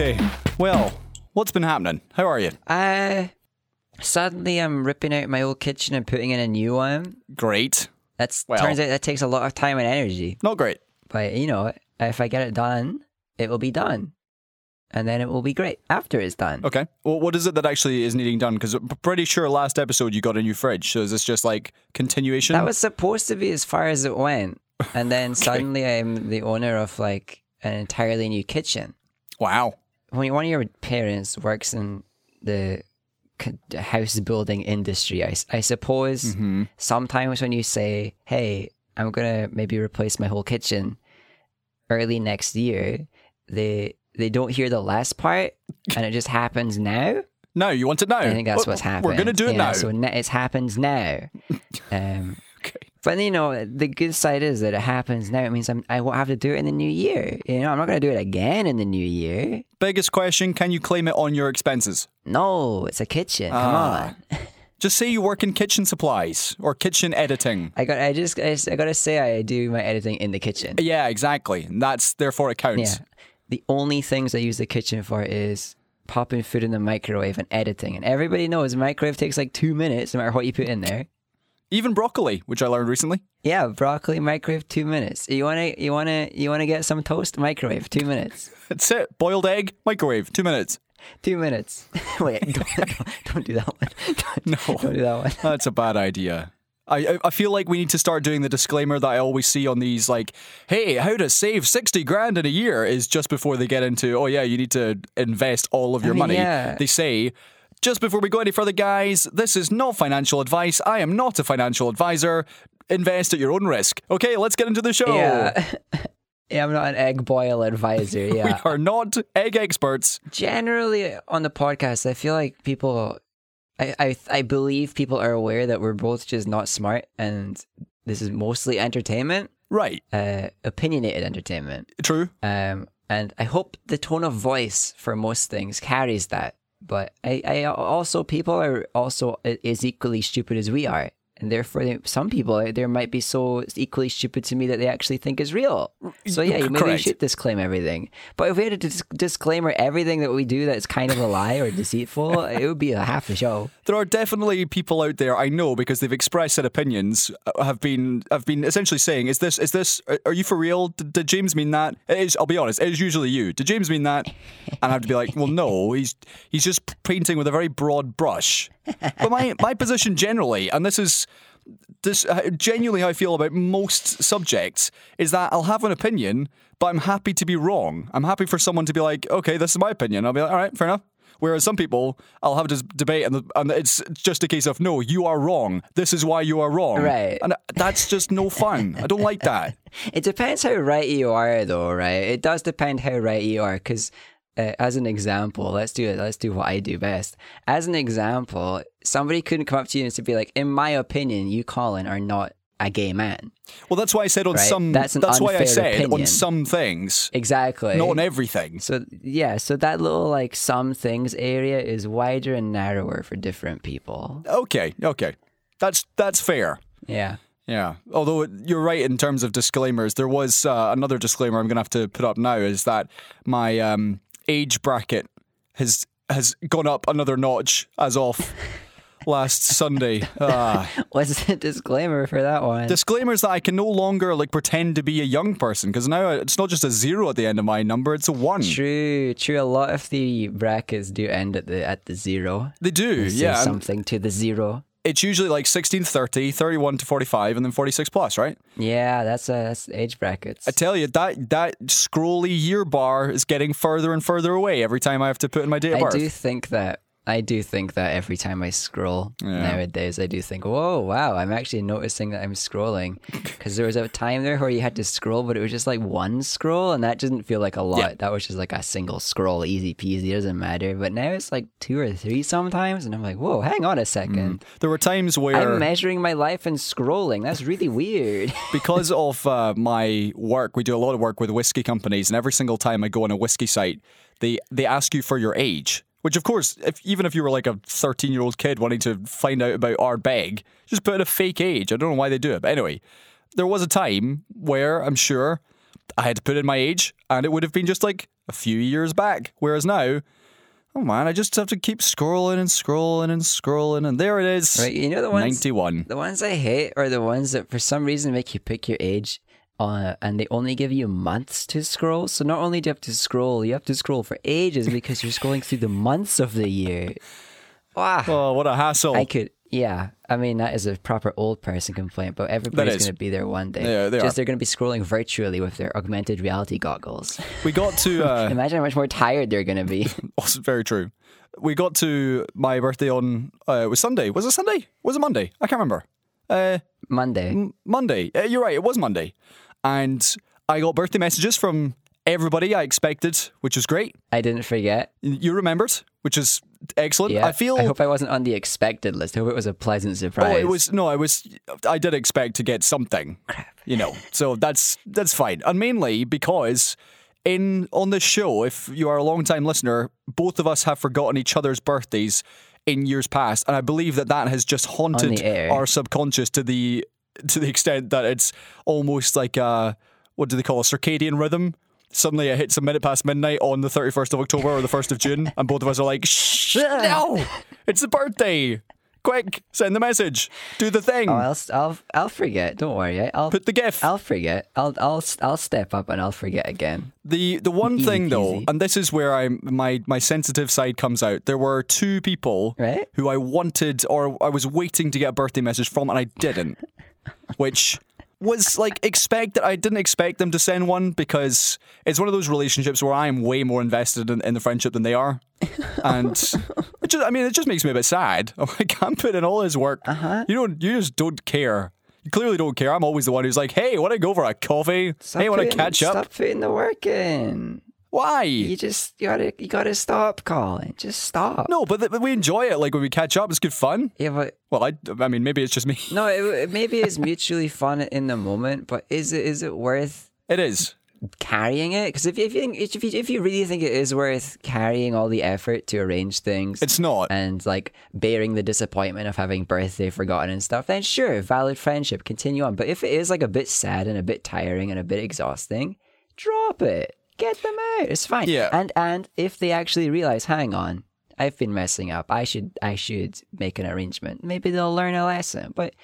Okay. Well, what's been happening? How are you? Uh, suddenly I'm ripping out my old kitchen and putting in a new one. Great. That's Well- turns out that takes a lot of time and energy. Not great. But you know, if I get it done, it will be done, and then it will be great after it's done. Okay. Well, what is it that actually is needing done? Because I'm pretty sure last episode you got a new fridge. So is this just like continuation? That was supposed to be as far as it went, and then suddenly I'm the owner of like an entirely new kitchen. wow. When one of your parents works in the house building industry, I, I suppose Mm-hmm. sometimes when you say, "Hey, I'm gonna maybe replace my whole kitchen early next year," they they don't hear the last part, and it just happens now. No, you want to know. I think that's Well, what's happening. We're gonna do it Yeah, now. So it happens now. Um. But you know, the good side is that it happens now. It means I'm, I won't have to do it in the new year. You know, I'm not going to do it again in the new year. Biggest question: Can you claim it on your expenses? No, it's a kitchen. Come Ah. on. Just say you work in kitchen supplies or kitchen editing. I got. I just. I, just- I got to say, I do my editing in the kitchen. Yeah, exactly. And that's therefore it counts. Yeah. The only things I use the kitchen for is popping food in the microwave and editing. And everybody knows microwave takes like two minutes, no matter what you put in there. Even broccoli, which I learned recently. Yeah, broccoli microwave two minutes. You wanna you wanna you wanna get some toast microwave two minutes. That's it. Boiled egg, microwave, two minutes. Two minutes. Wait, don't, don't, do that one. Don't, No. don't do that one. That's a bad idea. I, I- I feel like we need to start doing the disclaimer that I always see on these, like, hey, how to save 60 grand in a year is just before they get into, oh, yeah, you need to invest all of your mean, money. yeah. They say, just before we go any further, guys, this is not financial advice. I am not a financial advisor. Invest at your own risk. Okay, let's get into the show. Yeah. yeah, I'm not an egg boil advisor. Yeah. we are not egg experts. Generally on the podcast, I feel like people I, I I believe people are aware that we're both just not smart and this is mostly entertainment. Right. Uh opinionated entertainment. True. Um, and I hope the tone of voice for most things carries that. But I, I also people are also as equally stupid as we are, and therefore they- some people there might be so equally stupid to me that they actually think is real. So yeah, maybe you Correct. should disclaim everything. But if we had to dis- disclaimer everything that we do that's kind of a lie or deceitful, it would be a half a show. There are definitely people out there I know because they've expressed their opinions uh, have been have been essentially saying is this is this are- are you for real did, did James mean that it is I'll be honest it is usually you did James mean that and I have to be like well no he's he's just painting with a very broad brush but my my position generally and this is this uh, genuinely how I feel about most subjects is that I'll have an opinion but I'm happy to be wrong I'm happy for someone to be like okay this is my opinion I'll be like all right fair enough Whereas some people, I'll have this debate, and, the, and it's just a case of no, you are wrong. This is why you are wrong. Right. And that's just no fun. I don't like that. It depends how right you are, though, right? It does depend how right you are, because uh, as an example, let's do it. Let's do what I do best. As an example, somebody couldn't come up to you and to be like, "In my opinion, you, Colin, are not a gay man." Well, that's why I said on Right. some. That's an why I said on some things, Exactly. not on everything. so yeah, so that little like some things area is wider and narrower for different people. Okay, okay, that's that's fair. Yeah. Yeah. Although you're right in terms of disclaimers, there was uh, another disclaimer I'm going to have to put up now is that my um, age bracket has has gone up another notch as of last Sunday. Ah. What's the disclaimer for that one? Disclaimers that I can no longer like pretend to be a young person because now it's not just a zero at the end of my number; it's a one. True, true. A lot of the brackets do end at the at the zero. They do, Say yeah. something to the zero. It's usually like 16, 30, 31 to 45, and then 46 plus, right? Yeah, that's uh, that's age brackets. I tell you, that that scrolly year bar is getting further and further away every time I have to put in my date of I birth. do think that I do think that every time I scroll nowadays, I do think, "Whoa, wow!" I'm actually noticing that I'm scrolling because there was a time there where you had to scroll, but it was just like one scroll, and that didn't feel like a lot. Yeah. That was just like a single scroll, easy peasy, doesn't matter. But now it's like two or three sometimes, and I'm like, "Whoa, hang on a second. There were times where, I'm measuring my life and scrolling. That's really weird." because of uh, my work, we do a lot of work with whiskey companies, and every single time I go on a whiskey site, they they ask you for your age. Which, of course, if even if you were like a 13 year old kid wanting to find out about Ardbeg, just put in a fake age. I don't know why they do it. But anyway, there was a time where I'm sure I had to put in my age, and it would have been just like a few years back. Whereas now, oh man, I just have to keep scrolling and scrolling and scrolling, and there it is. Right, you know the ones 91. The ones I hate are the ones that for some reason make you pick your age. Uh, and they only give you months to scroll. So not only do you have to scroll, you have to scroll for ages because you're scrolling through the months of the year. Wow. Oh, what a hassle. I could, yeah. I mean, that is a proper old person complaint, but everybody's going to be there one day. Yeah, they Just are. they're going to be scrolling virtually with their augmented reality goggles. we got to. Uh, Imagine how much more tired they're going to be. Also, very true. We got to my birthday on uh, it was Sunday. Was it Sunday? Was it Monday? I can't remember. Uh, Monday. M- Monday. Uh, you're right. It was Monday, and I got birthday messages from everybody I expected, which was great. I didn't forget. You remembered, which is excellent. Yeah. I feel. I hope I wasn't on the expected list. I hope it was a pleasant surprise. Oh, it was no. I was. I did expect to get something. Crap. You know, so that's that's fine, and mainly because in on this show, if you are a long time listener, both of us have forgotten each other's birthdays in years past, and I believe that that has just haunted our subconscious to the to the extent that it's almost like a what do they call a circadian rhythm. Suddenly it hits a minute past midnight on the 31st of October or the 1st of June, and both of us are like, shh, no, it's the birthday. Quick, send the message. Do the thing. Oh, I'll, I'll, I'll forget. Don't worry. I'll Put the GIF. I'll forget. I'll, I'll, I'll step up and I'll forget again. The the one Easy thing though, peasy. and this is where I my my sensitive side comes out. There were two people Right. who I wanted or I was waiting to get a birthday message from, and I didn't, which was like expect that I didn't expect them to send one because it's one of those relationships where I am way more invested in, in the friendship than they are, and it just I mean it just makes me a bit sad. I'm like I'm putting in all this work. Uh-huh. You don't you just don't care. You clearly don't care. I'm always the one who's like, hey, want to go for a coffee? Stop hey, want to catch up? Stop putting the work in. Why? You just you gotta you gotta stop calling. Just stop. No, but, th- but we enjoy it. Like when we catch up, it's good fun. Yeah, but Well, I, I mean, maybe it's just me. no. It, it- maybe it's mutually fun in the moment, but is it is it worth It is. carrying it? Because if you, if you think if you if you really think it is worth carrying all the effort to arrange things, It's not. and like bearing the disappointment of having birthday forgotten and stuff, then sure, valid friendship, continue on. But if it is like a bit sad and a bit tiring and a bit exhausting, drop it. Get them out. It's fine. Yeah. And and if they actually realize, hang on, I've been messing up. I should I should make an arrangement. Maybe they'll learn a lesson. But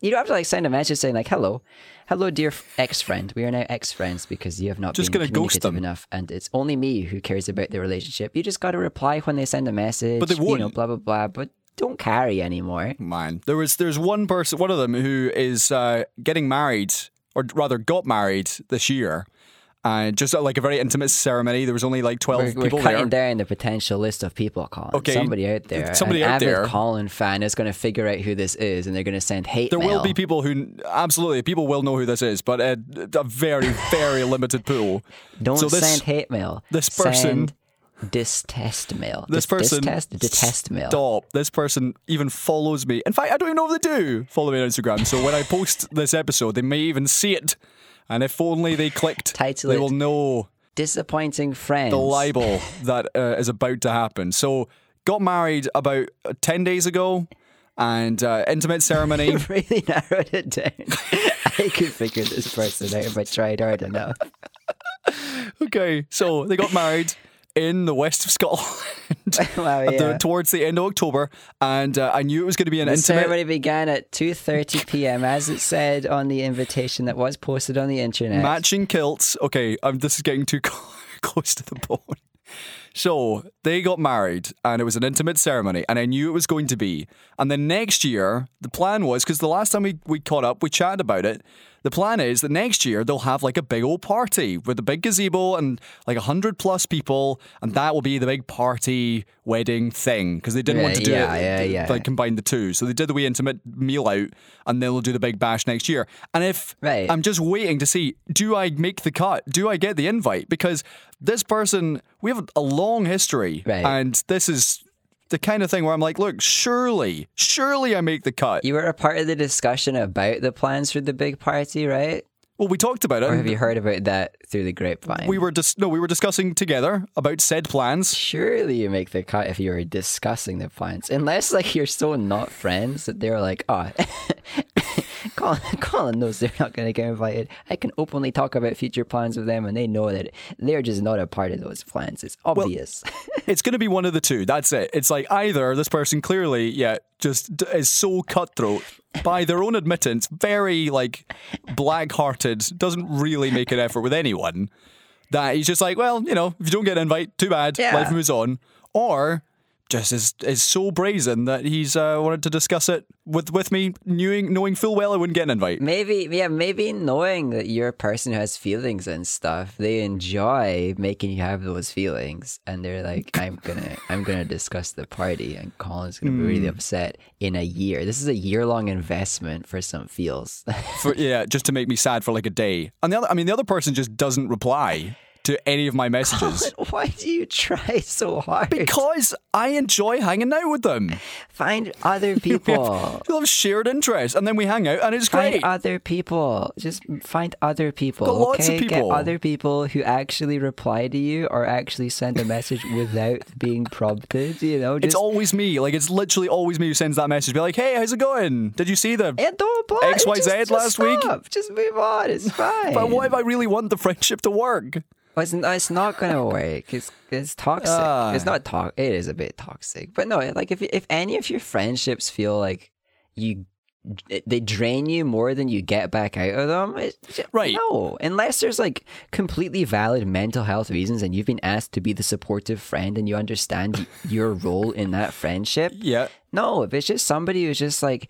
you don't have to like send a message saying like, "Hello, hello, dear ex friend. We are now ex friends because you have not Just been gonna communicative them. enough, and it's only me who cares about the relationship. You just got to reply when they send a message. But they You know, won't. blah blah blah. But don't carry anymore. Man, there was there's one person, one of them who is uh, getting married, or rather got married this year, and just uh, like a very intimate ceremony. There was only like 12 We're, we're people cutting there. down the potential list of people calling. Okay, Somebody out there, somebody an out avid there. Colin fan is going to figure out who this is, and they're going to send hate There will be people who absolutely people will know who this is, but uh, a very very limited pool. Don't so this, send hate mail. this person- Send distest mail. This person Distest? Detest mail. Stop. This person even follows me. In fact, I don't even know if they do follow me on Instagram. So when I post this episode, they may even see it. And if only they clicked, Title they it. will know Disappointing friends. the libel that uh, is about to happen. So got married about uh, 10 days ago and uh, intimate ceremony. Really narrowed it down. I could figure this person out if I tried hard enough. okay, so they got married in the west of Scotland wow, at the, towards the end of October. And uh, I knew it was going to be an The intimate. ceremony began at 2.30 p.m. as it said on the invitation that was posted on the internet. matching kilts. Okay, um, this is getting too close to the bone. So they got married, and it was an intimate ceremony, and I knew it was going to be. And then next year, the plan was because the last time we, we caught up, we chatted about it. The plan is that next year they'll have like a big old party with a big gazebo and like a hundred plus people, and that will be the big party wedding thing because they didn't want to do yeah, it yeah, yeah. like combine the two. So they did the wee intimate meal out, and then they'll do the big bash next year. And if Right. I'm just waiting to see, do I make the cut? Do I get the invite? Because this person, we have a long history, Right. and this is the kind of thing where I'm like, look, surely, surely I make the cut. You were a part of the discussion about the plans for the big party, right? Well, we talked about it. Or have you heard about that through the grapevine? we were dis- no, we were discussing together about said plans. Surely you make the cut if you were discussing the plans. Unless like you're so not friends that they're like, oh Colin, Colin knows they're not going to get invited. I can openly talk about future plans with them, and they know that they're just not a part of those plans. It's obvious. it's going to be one of the two. That's it. It's like either this person clearly, yeah, just is so cutthroat by their own admittance, very like black-hearted, doesn't really make an effort with anyone. That he's just like, well, you know, if you don't get an invite, too bad. Yeah. Life moves on. Or just is is so brazen that he's uh, wanted to discuss it with with me, knowing knowing full well I wouldn't get an invite. Maybe, yeah, maybe knowing that you're a person who has feelings and stuff, they enjoy making you have those feelings, and they're like, "I'm gonna, I'm gonna discuss the party," and Colin's gonna be really upset in a year. This is a year long investment for some feels. For, yeah, just to make me sad for like a day. And the other, I mean, the other person just doesn't reply to any of my messages. Why do you try so hard? Because I enjoy hanging out with them. Find other people. We'll have shared interests, and then we hang out, and it's Find great. other people. Just find other people. Got lots of okay? people. Get other people who actually reply to you or actually send a message without being prompted. You know, just It's always me. Like it's literally always me who sends that message. Be like, "Hey, how's it going? Did you see the?" Yeah, don't apply. XYZ Just- just last week? stop. Just move on. It's fine. But what if I really want the friendship to work? Well, it's, it's not gonna work. It's it's toxic. Ah. It's not to- It is a bit toxic. But no, like if if any of your friendships feel like you they drain you more than you get back out of them, it's Right. No, unless there's like completely valid mental health reasons, and you've been asked to be the supportive friend, and you understand your role in that friendship. Yeah. No, if it's just somebody who's just like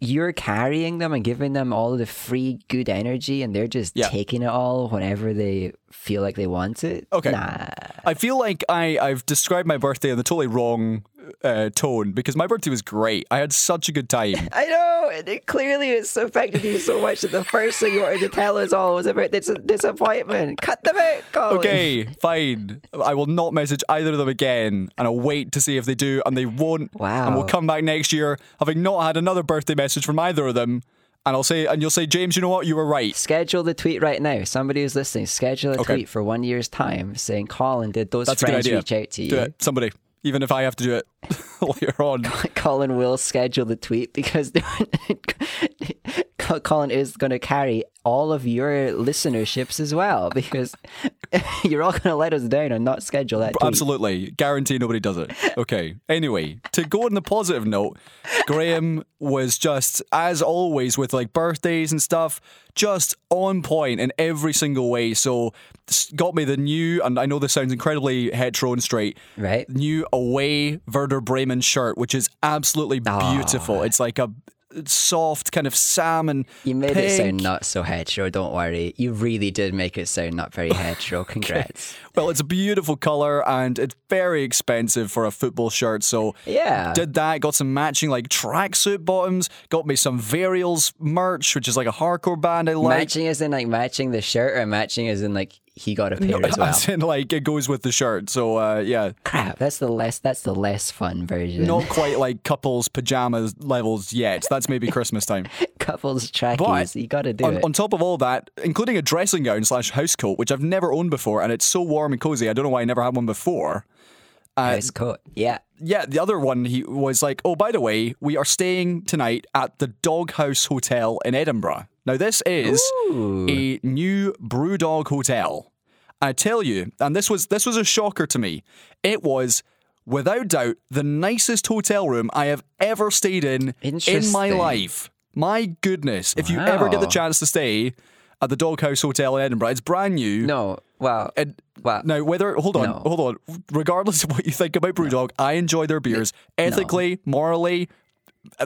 you're carrying them and giving them all the free good energy and they're just Yeah. taking it all whenever they feel like they want it. Okay. Nah. I feel like I, I've described my birthday in the totally wrong uh, tone because my birthday was great. I had such a good time. I know. and It clearly it's affected you so much that the first thing you wanted to tell us all was about this disappointment. Cut them out, Colin. Okay, fine. I will not message either of them again, and I'll wait to see if they do, and they won't. Wow. And we'll come back next year having not had another birthday message from either of them, and I'll say, and you'll say, James, you know what? You were right. Schedule the tweet right now. Somebody who's listening, schedule a Okay. tweet for one year's time saying, Colin, did those That's friends reach out to you? Do it, somebody. Even if I have to do it later on. Colin will schedule the tweet because Colin is going to carry all of your listenerships as well because you're all going to let us down and not schedule that tweet. Absolutely. Guarantee nobody does it. Okay. Anyway, to go on the positive note, Graham was just, as always, with like birthdays and stuff, just on point in every single way. So, got me the new, and I know this sounds incredibly hetero and straight, Right. new away Werder Bremen shirt, which is absolutely beautiful. It's like a soft kind of salmon. You made it pink. sound not so hetero, don't worry. You really did make it sound not very hetero. Congrats. Well, it's a beautiful color and it's very expensive for a football shirt. So Yeah. did that. Got some matching like tracksuit bottoms. Got me some Varials merch, which is like a hardcore band I like. matching as in like matching the shirt or matching as in like he got a pair as well? As in, like it goes with the shirt. So uh, yeah, Crap, that's the less that's the less fun version. not quite like couples pajamas levels yet. That's maybe Christmas time. Couples trackies, But you got to do on, it. on top of all that, including a dressing gown slash house coat, which I've never owned before, and it's so warm and cozy. I don't know why I never had one before. Nice uh, coat. Yeah. Yeah, the other one he was like, "Oh, by the way, we are staying tonight at the Doghouse Hotel in Edinburgh." Now, this is a new BrewDog hotel. I tell you, and this was this was a shocker to me. It was without doubt the nicest hotel room I have ever stayed in in my life. My goodness, if you ever get the chance to stay at the Doghouse Hotel in Edinburgh, it's brand new. No. Well. And well. now, whether hold on, No. hold on. Regardless of what you think about BrewDog, I enjoy their beers ethically, morally.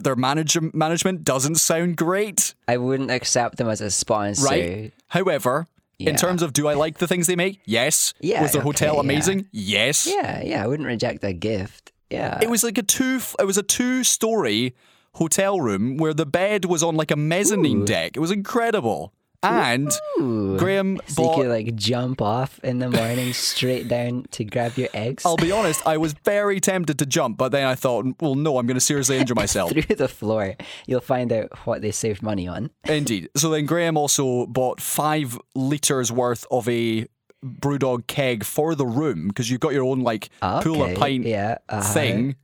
Their manage- management doesn't sound great, I wouldn't accept them as a sponsor. right? However, Yeah. in terms of do I like the things they make? Yes. Yeah, Was hotel okay, yeah. amazing? Yes. Yeah, yeah, I wouldn't reject that gift. Yeah. It was like a two. It was a two-story hotel room where the bed was on like a mezzanine deck. It was incredible. And Graham so you could like jump off in the morning straight down to grab your eggs I'll be honest, I was very tempted to jump, but then I thought, well, no, I'm going to seriously injure myself. through the floor. You'll find out what they saved money on. Indeed. So then Graham also bought five litres worth of a Brewdog keg for the room because you've got your own like pool Okay, of pint yeah, uh-huh. thing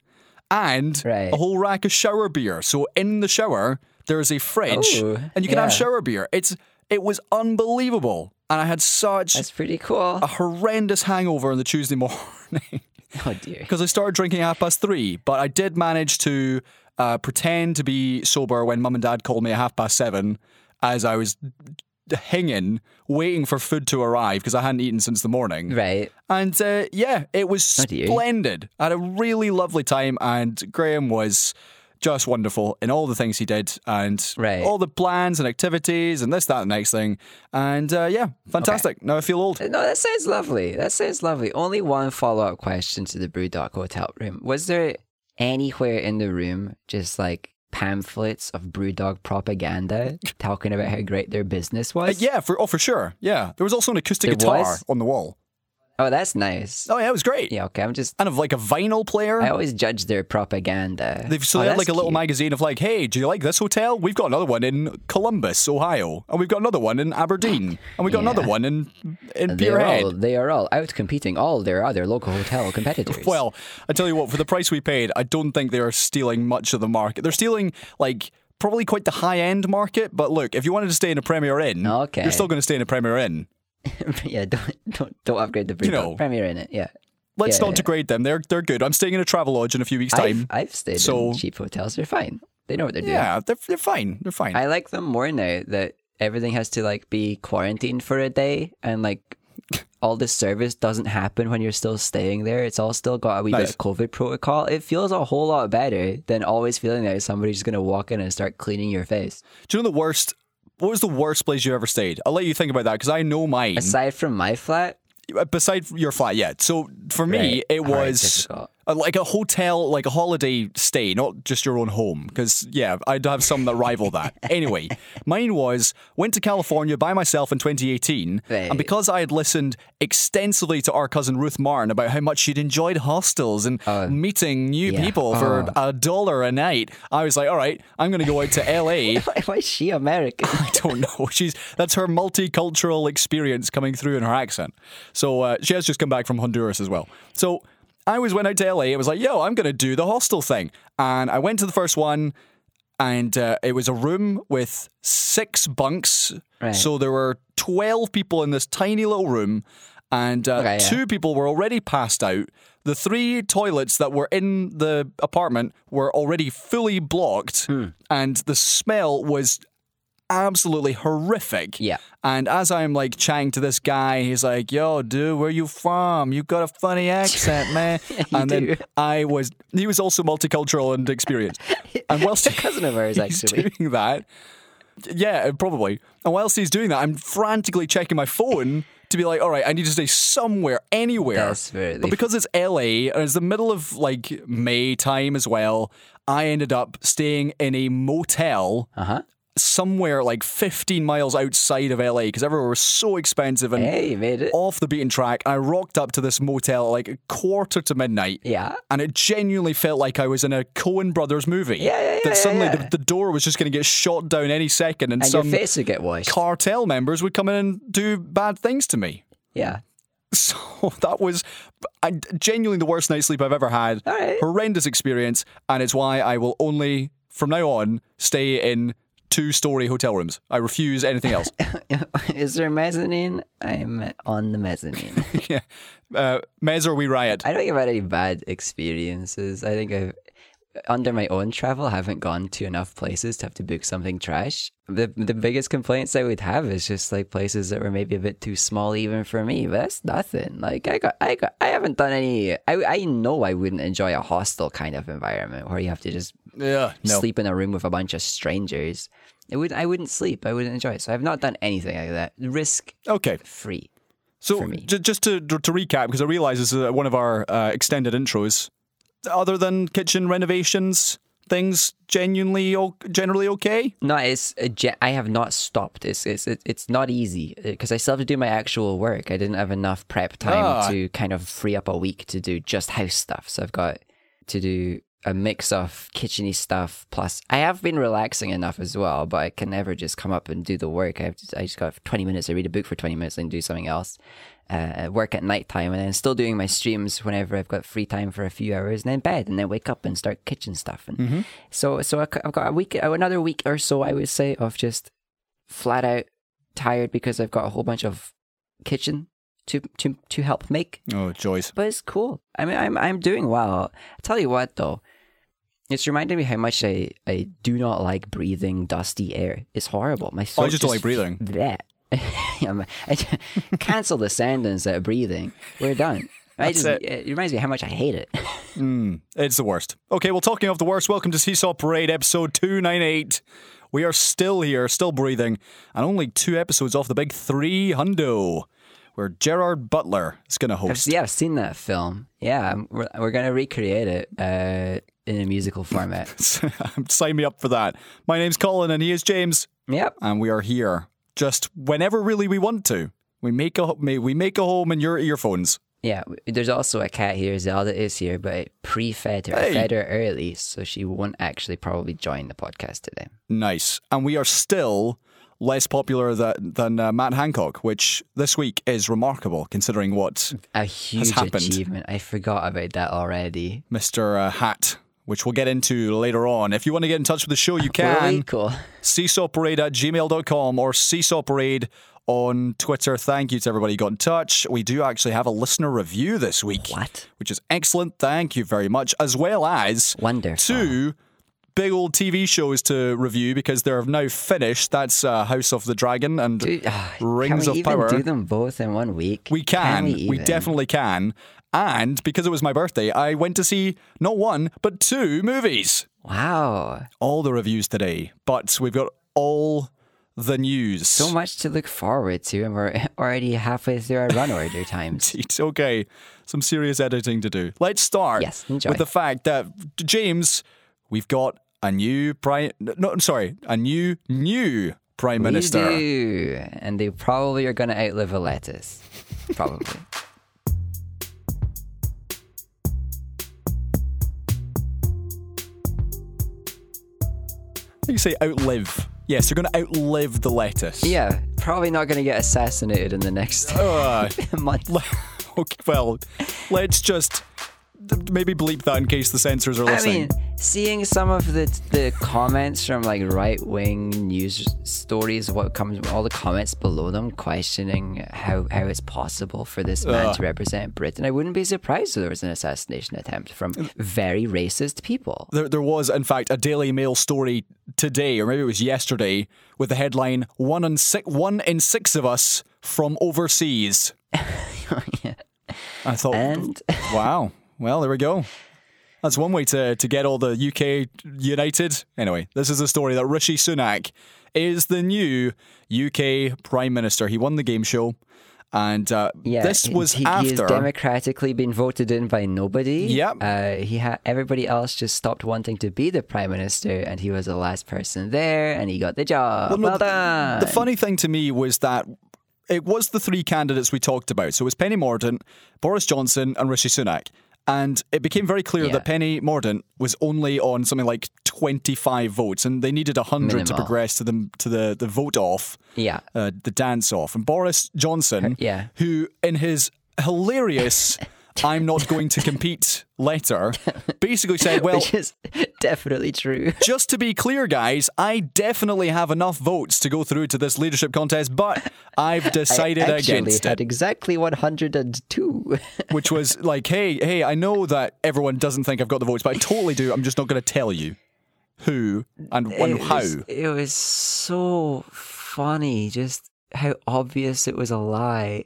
and Right. a whole rack of shower beer. So in the shower, there is a fridge, Oh, and you can have shower beer. It's it was unbelievable, and I had such That's pretty cool. a horrendous hangover on the Tuesday morning Oh dear. because I started drinking at half past three. But I did manage to uh, pretend to be sober when mum and dad called me at half past seven, as I was hanging, waiting for food to arrive because I hadn't eaten since the morning. Right. And uh, yeah, it was Oh, splendid. I had a really lovely time, and Graham was just wonderful in all the things he did and Right. all the plans and activities and this, that, and the next thing. And uh, yeah, fantastic. Now I feel old. No, that sounds lovely. That sounds lovely. Only one follow up question to the Brewdog hotel room. Was there anywhere in the room just like pamphlets of Brewdog propaganda talking about how great their business Uh, was? yeah, for oh for sure. Yeah, there was also an acoustic There guitar was? on the wall. Oh, that's nice. Oh yeah, it was great. Yeah, okay. I'm just. kind of like a vinyl player. I always judge their propaganda. They've, so Oh, they had like a little cute. magazine of like, hey, do you like this hotel? We've got another one in Columbus, Ohio, and we've got another one in Aberdeen, and we've got another one in in They're all, they are all out competing all their other local hotel competitors. Well, I tell you what, for the price we paid, I don't think they are stealing much of the market. They're stealing like probably quite the high end market. But look, if you wanted to stay in a Premier Inn, Okay. you're still going to stay in a Premier Inn. yeah, don't don't don't upgrade the Brewdog know. Premier in it. Yeah, Let's Yeah, not yeah. degrade them. They're they're good. I'm staying in a travel lodge in a few weeks' time. I've, I've stayed So- in cheap hotels. They're fine. They know what they're doing. yeah, they're they're fine. They're fine. I like them more now that everything has to like be quarantined for a day and like all this service doesn't happen when you're still staying there. It's all still got a wee Nice. bit of COVID protocol. It feels a whole lot better than always feeling that somebody's just gonna walk in and start cleaning your face. Do you know the worst? What was the worst place you ever stayed? I'll let you think about that because I know mine. Aside from my flat, Beside your flat, yeah. So for me, Right. it was. Uh, like a hotel, like a holiday stay, not just your own home. Because yeah, I'd have some that rival that. Anyway, mine was went to California by myself in 2018, Right. and because I had listened extensively to our cousin Ruth Martin about how much she'd enjoyed hostels and meeting new yeah. people for Oh. a dollar a night, I was like, all right, I'm going to go out to LA. why, why is she American? I don't know. She's that's her multicultural experience coming through in her accent. So uh, she has just come back from Honduras as well. So I always went out to LA. It was like, yo, I'm going to do the hostel thing, and I went to the first one, and uh, it was a room with six bunks. Right. So there were twelve people in this tiny little room, and uh, Okay, yeah. two people were already passed out. The three toilets that were in the apartment were already fully blocked, Hmm. and the smell was absolutely horrific. Yeah. And as I'm like chatting to this guy, he's like, "Yo, dude, where you from? You got a funny accent, man." and do. then I was, he was also multicultural and experienced. And whilst a cousin of ours, he's actually. doing that, yeah, probably. And whilst he's doing that, I'm frantically checking my phone to be like, "All right, I need to stay somewhere, anywhere." Desperately. But because it's LA and it's the middle of like May time as well, I ended up staying in a motel Uh huh. Somewhere like 15 miles outside of LA because everywhere was so expensive and Hey, you made it. off the beaten track. I rocked up to this motel at like a quarter to midnight. Yeah. And it genuinely felt like I was in a Coen Brothers movie. Yeah, yeah, yeah, That suddenly yeah. The, the door was just going to get shot down any second and, And some face would get washed. cartel members would come in and do bad things to me. yeah. So that was I, genuinely the worst night's sleep I've ever had. Right. Horrendous experience. And it's why I will only, from now on, stay in two story hotel rooms. I refuse anything else. Is there mezzanine? I'm on the mezzanine. yeah. Uh, Mez or we riot. I don't think I've had any bad experiences. I think I've, under my own travel, haven't gone to enough places to have to book something trash. The the biggest complaints I would have is just like places that were maybe a bit too small even for me. But that's nothing. Like I got, I got, I haven't done any. I I know I wouldn't enjoy a hostel kind of environment where you have to just yeah. No. sleep in a room with a bunch of strangers. It would, I wouldn't sleep. I wouldn't enjoy it. So I've not done anything like that. Risk Okay. free. So j- just to to recap, because I realise this is uh, one of our uh, extended intros. Other than kitchen renovations, things genuinely generally okay. No, it's I have not stopped. It's it's it's not easy because I still have to do my actual work. I didn't have enough prep time Ah. to kind of free up a week to do just house stuff. So I've got to do a mix of kitcheny stuff plus I have been relaxing enough as well, but I can never just come up and do the work. I have to, I just got 20 minutes. I read a book for 20 minutes and do something else. Uh, work at night time and then still doing my streams whenever I've got free time for a few hours and then bed and then wake up and start kitchen stuff. And so, so I- I've got a week, another week or so, I would say, of just flat out tired because I've got a whole bunch of kitchen to to to help make. Oh, joys. But it's cool. I mean, I'm I'm doing well. I tell you what, though, it's reminding me how much I I do not like breathing dusty air. It's horrible. My Oh, I throat just don't like breathing. That. cancel the sentence at breathing. We're done. I just, it. it reminds me how much I hate it. It's the worst. Okay, well, talking of the worst, welcome to Seesaw Parade, episode 298. We are still here, still breathing, and only two episodes off the big three hundo, where Gerard Butler is going to I've, host. yeah, I've seen that film. Yeah, we're, we're gonna recreate it uh, in a musical format. Sign me up for that. My name's Colin, and he is James, yep. and we are here just whenever really we want to. We make a we make a home in your earphones. Yeah, there's also a cat here. Zelda is here, but pre-fed her. Hey. fed her early, so she won't actually probably join the podcast today. Nice. And we are still less popular than, than uh, Matt Hancock, which this week is remarkable considering what A huge happened. achievement. I forgot about that already. Mr. Uh, Hat, which we'll get into later on. If you want to get in touch with the show, you we? can. Cool. seesawparade at gmail.com or seesawparade on Twitter. Thank you to everybody who got in touch. We do actually have a listener review this week. What? Which is excellent. Thank you very much. As well as Wonderful. two big old TV shows to review because they're now finished. That's uh, House of the Dragon and Dude, ah, Rings can we of even Power. do them both in one week? We can. we, we even? definitely can. And because it was my birthday, I went to see not one, but two movies. Wow. All the reviews today. But we've got all the news. So much to look forward to, and we're already halfway through our run order times. It's okay. Some serious editing to do. Let's start Yes, enjoy. with the fact that James, we've got a new prime. No, I'm sorry, a new new prime We minister. do, and they probably are going to outlive a lettuce. Probably. You say outlive. Yes, they're going to outlive the lettuce. yeah, probably not going to get assassinated in the next Uh, month. okay, well, let's just maybe bleep that in case the censors are listening. I mean, seeing some of the the comments from like right wing news stories, what comes, all the comments below them questioning how how it's possible for this man Ugh. to represent Britain, I wouldn't be surprised if there was an assassination attempt from very racist people. There, there was, in fact, a Daily Mail story today, or maybe it was yesterday, with the headline "One in six, one in six of us from overseas." I thought, And wow. Well, there we go. That's one way to, to get all the UK united. Anyway, this is a story that Rishi Sunak is the new UK Prime Minister. He won the game show, and uh, yeah, this was he, after. he has democratically been voted in by nobody. Yep. Uh, he ha- everybody else just stopped wanting to be the prime minister, and he was the last person there, and he got the job. Well, no, th- done. The funny thing to me was that it was the three candidates we talked about. So it was Penny Mordaunt, Boris Johnson, and Rishi Sunak. And it became very clear Yeah. that Penny Mordaunt was only on something like 25 votes, and they needed 100 to progress to the, to the, the vote off, yeah. uh, the dance off. And Boris Johnson, yeah. who in his hilarious I'm not going to compete letter basically said, well, Which is definitely true. just to be clear, guys, I definitely have enough votes to go through to this leadership contest, but I've decided I actually against had it. exactly 102. Which was like, hey, hey, I know that everyone doesn't think I've got the votes, but I totally do. I'm just not going to tell you who and, and it how. Was, it was so funny, just how obvious it was a lie.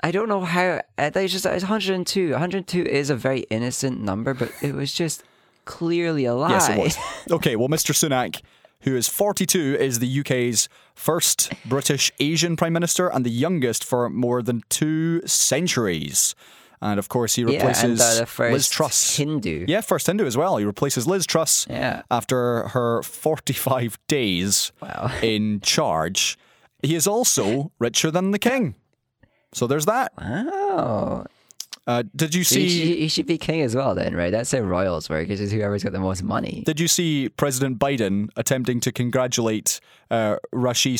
I don't know how. uh, They just it's 102. 102 is a very innocent number, but it was just clearly a lie. Yes, it was. Okay, well, Mr. Sunak, who is 42, is the UK's first British Asian Prime Minister and the youngest for more than two centuries. And of course, he yeah, replaces and uh, Liz Truss. Hindu. Yeah, first Hindu as well. He replaces Liz Truss Yeah. after her 45 days Wow. in charge. He is also richer than the king. So there's that. Oh, Uh, did you see? should- he should be king as well, then, right? That's how royals work. It's just whoever's got the most money. Did you see President Biden attempting to congratulate uh, Rashi?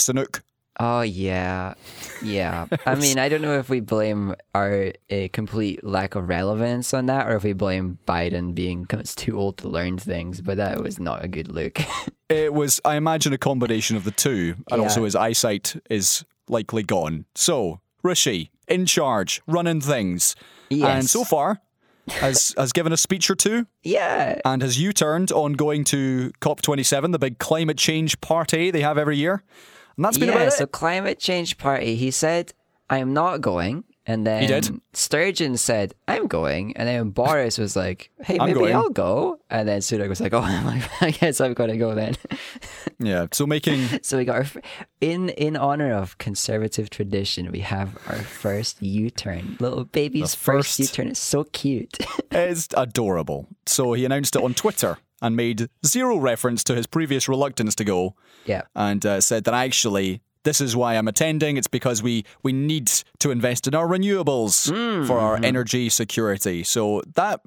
Oh yeah, yeah. I mean, I don't know if we blame our a complete lack of relevance on that, or if we blame Biden being too old to learn things. But that was not a good look. It was, I imagine, a combination of the two, and Yeah. also his eyesight is likely gone. So Rishi in charge, running things, and so far has has given a speech or two, yeah, and has U-turned on going to COP27, the big climate change party they have every year, and that's been yeah. about So climate change party. He said, "I'm not going," and then he did? Sturgeon said, "I'm going," and then Boris was like, "Hey, I'm maybe going. I'll go," and then Sunak was like, "Oh, I guess I'm gonna go then." Yeah, so making So we got our f- in in honor of conservative tradition, we have our first U-turn. Little baby's The first, first- U-turn is so cute. it's adorable. So he announced it on Twitter and made zero reference to his previous reluctance to go. yeah. and uh, said that actually this is why I'm attending. It's because we we need to invest in our renewables for our energy security. So that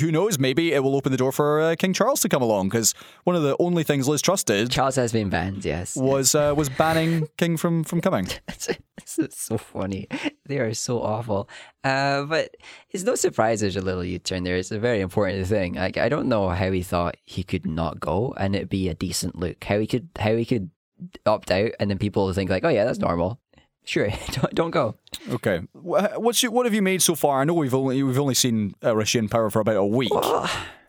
who knows, maybe it will open the door for uh, King Charles to come along because one of the only things Liz trusted Charles has been banned, yes. was uh, was banning King from from coming. this is so funny. They are so awful. Uh, but it's no surprise there's a little U-turn there. It's a very important thing. Like I don't know how he thought he could not go and it'd be a decent look. How he could how he could opt out and then people think like, oh yeah, that's normal. Sure, don't, don't go. Okay, what's your, what have you made so far? I know we've only we've only seen uh, Rishi in power for about a week.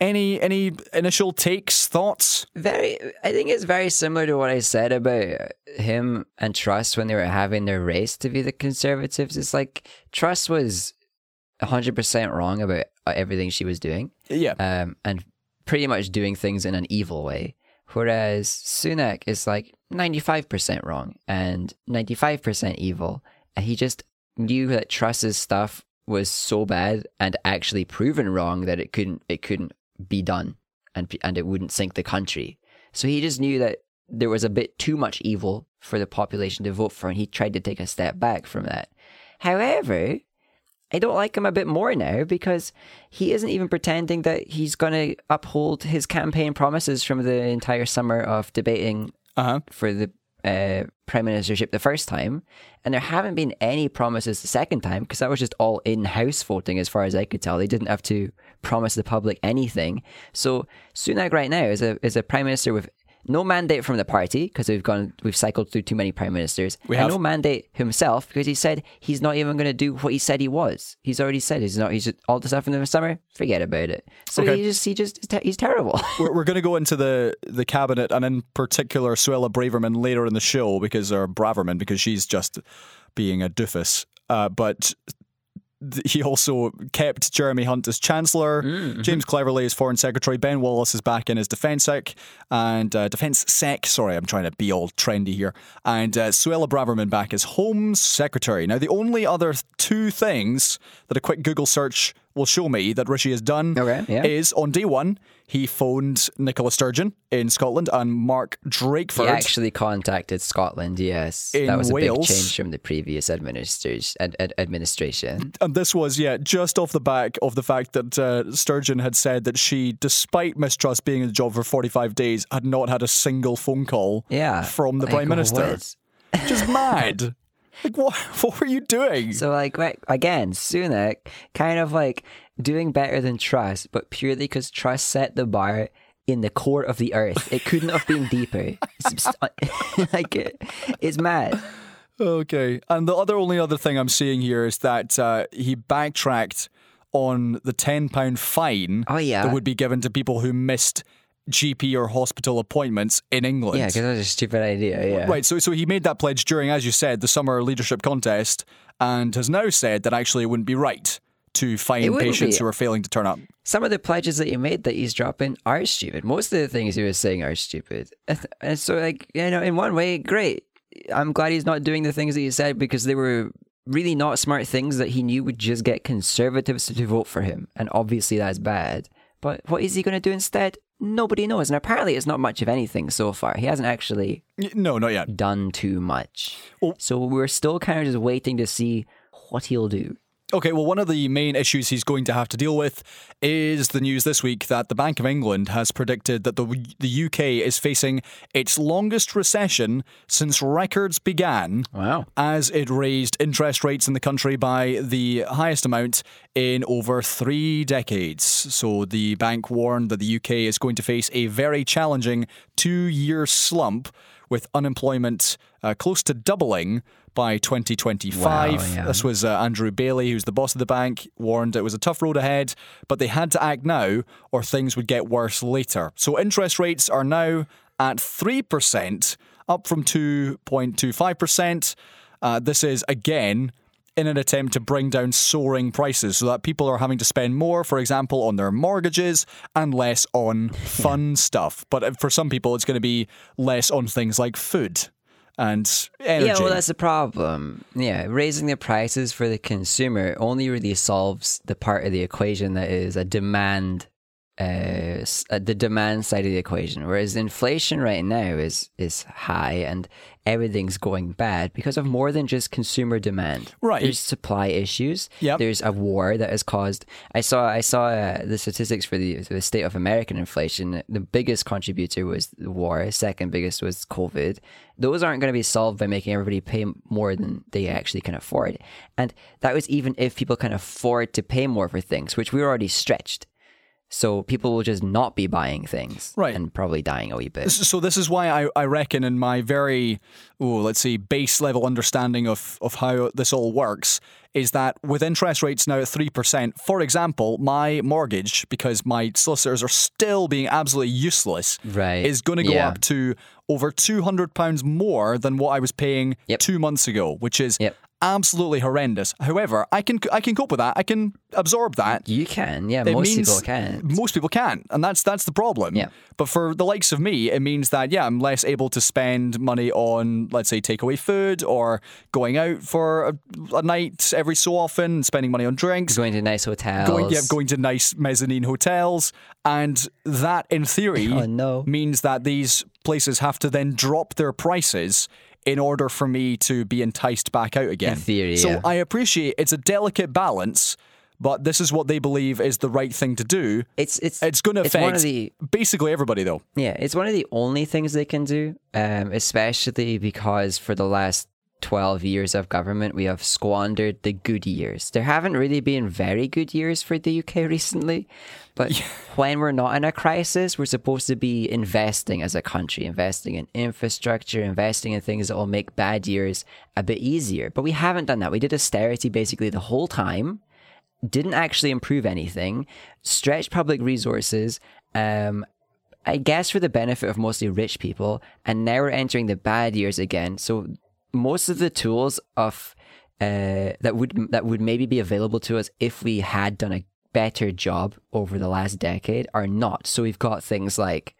Any any initial takes, thoughts? Very, I think it's very similar to what I said about him and Truss when they were having their race to be the conservatives. It's like Truss was 100% wrong about everything she was doing Yeah, um, and pretty much doing things in an evil way. Whereas Sunak is like 95% wrong and 95% evil. And he just knew that Truss's stuff was so bad and actually proven wrong that it couldn't it couldn't be done and and it wouldn't sink the country. So he just knew that there was a bit too much evil for the population to vote for and he tried to take a step back from that. However, I don't like him a bit more now because he isn't even pretending that he's going to uphold his campaign promises from the entire summer of debating uh huh. for the uh, prime ministership the first time, and there haven't been any promises the second time because that was just all in-house voting, as far as I could tell. They didn't have to promise the public anything. So Sunak right now is a is a prime minister with no mandate from the party because we've gone we've cycled through too many prime ministers. We and have. no mandate himself because he said he's not even going to do what he said he was. He's already said he's not. He's just, all the stuff in the summer. Forget about it. So Okay. he just he just he's, terrible. we're, we're going to go into the the cabinet and in particular Suella Braverman later in the show because or Braverman because she's just being a doofus. Uh, but he also kept Jeremy Hunt as Chancellor, James Cleverly as Foreign Secretary, Ben Wallace is back in as Defence Sec, and uh, Defence Sec. Sorry, I'm trying to be all trendy here. And uh, Suella Braverman back as Home Secretary. Now, the only other two things that a quick Google search will show me that Rishi has done Okay, yeah. is on day one, he phoned Nicola Sturgeon in Scotland and Mark Drakeford. He actually contacted Scotland. Yes, In that was a Wales. big change from the previous ad, ad, administration. and this was, yeah, just off the back of the fact that uh, Sturgeon had said that she, despite Ms Truss being in the job for 45 days, had not had a single phone call Yeah, from the like, Prime Minister. what? Just mad. Like, what, what were you doing? So like right, again, Sunak kind of like doing better than Truss, but purely because Truss set the bar in the core of the earth. It couldn't have been deeper. It's like it, it's mad. Okay. And the other only other thing I'm seeing here is that uh, he backtracked on the £10 fine Oh, yeah. that would be given to people who missed GP or hospital appointments in England. Yeah, because that was a stupid idea. Yeah. Right, so so he made that pledge during, as you said, the summer leadership contest, and has now said that actually it wouldn't be right to fine patients be. who are failing to turn up. Some of the pledges that he made that he's dropping are stupid. Most of the things he was saying are stupid. And so, like, you know, in one way, great. I'm glad he's not doing the things that he said because they were really not smart things that he knew would just get conservatives to vote for him. And obviously that's bad. But what is he going to do instead? Nobody knows. And apparently it's not much of anything so far. He hasn't actually No, not yet. done too much. Well- so we're still kind of just waiting to see what he'll do. Okay, well, one of the main issues he's going to have to deal with is the news this week that the Bank of England has predicted that the, the UK is facing its longest recession since records began. Wow. As it raised interest rates in the country by the highest amount in over three decades. So the bank warned that the UK is going to face a very challenging two year slump with unemployment uh, close to doubling by 2025. Wow, yeah. This was uh, Andrew Bailey, who's the boss of the bank, warned it was a tough road ahead, but they had to act now or things would get worse later. So interest rates are now at 3%, up from 2.25%. Uh, this is again in an attempt to bring down soaring prices so that people are having to spend more, for example, on their mortgages and less on fun stuff. But uh, for some people, it's going to be less on things like food and energy. Yeah, well, that's the problem. Yeah, raising the prices for the consumer only really solves the part of the equation that is a demand, uh, uh, the demand side of the equation. Whereas inflation right now is is high and everything's going bad because of more than just consumer demand. Right. There's supply issues. Yep. There's a war that has caused. I saw I saw uh, the statistics for the, the state of American inflation. The biggest contributor was the war. Second biggest was COVID. Those aren't going to be solved by making everybody pay more than they actually can afford. And that was even if people can afford to pay more for things, which we were already stretched. So people will just not be buying things, Right. And probably dying a wee bit. So this is why I, I reckon in my very oh let's see base level understanding of, of how this all works is that with interest rates now at three percent, for example, my mortgage, because my solicitors are still being absolutely useless, Right. is going to go Yeah. up to over two hundred pounds more than what I was paying Yep. two months ago, which is Yep. Absolutely horrendous. However, I can I can cope with that. I can absorb that. You can, yeah. It most people can. Most people can't, and that's that's the problem. Yeah. But for the likes of me, it means that yeah, I'm less able to spend money on, let's say, takeaway food or going out for a, a night every so often, spending money on drinks, Going to nice hotels. going yeah, going to nice mezzanine hotels, and that in theory Oh, no. means that these places have to then drop their prices. In order for me to be enticed back out again. theory, so yeah. I appreciate it's a delicate balance, but this is what they believe is the right thing to do. It's it's It's going to affect the basically everybody, though. Yeah, it's one of the only things they can do, um, especially because for the last 12 years of government, we have squandered the good years. There haven't really been very good years for the UK recently, but when we're not in a crisis, we're supposed to be investing as a country, investing in infrastructure, investing in things that will make bad years a bit easier. But we haven't done that. We did austerity basically the whole time didn't actually improve anything, stretched public resources, um, I guess for the benefit of mostly rich people, and now we're entering the bad years again. So most of the tools of uh, that would that would maybe be available to us if we had done a better job over the last decade are not. So we've got things like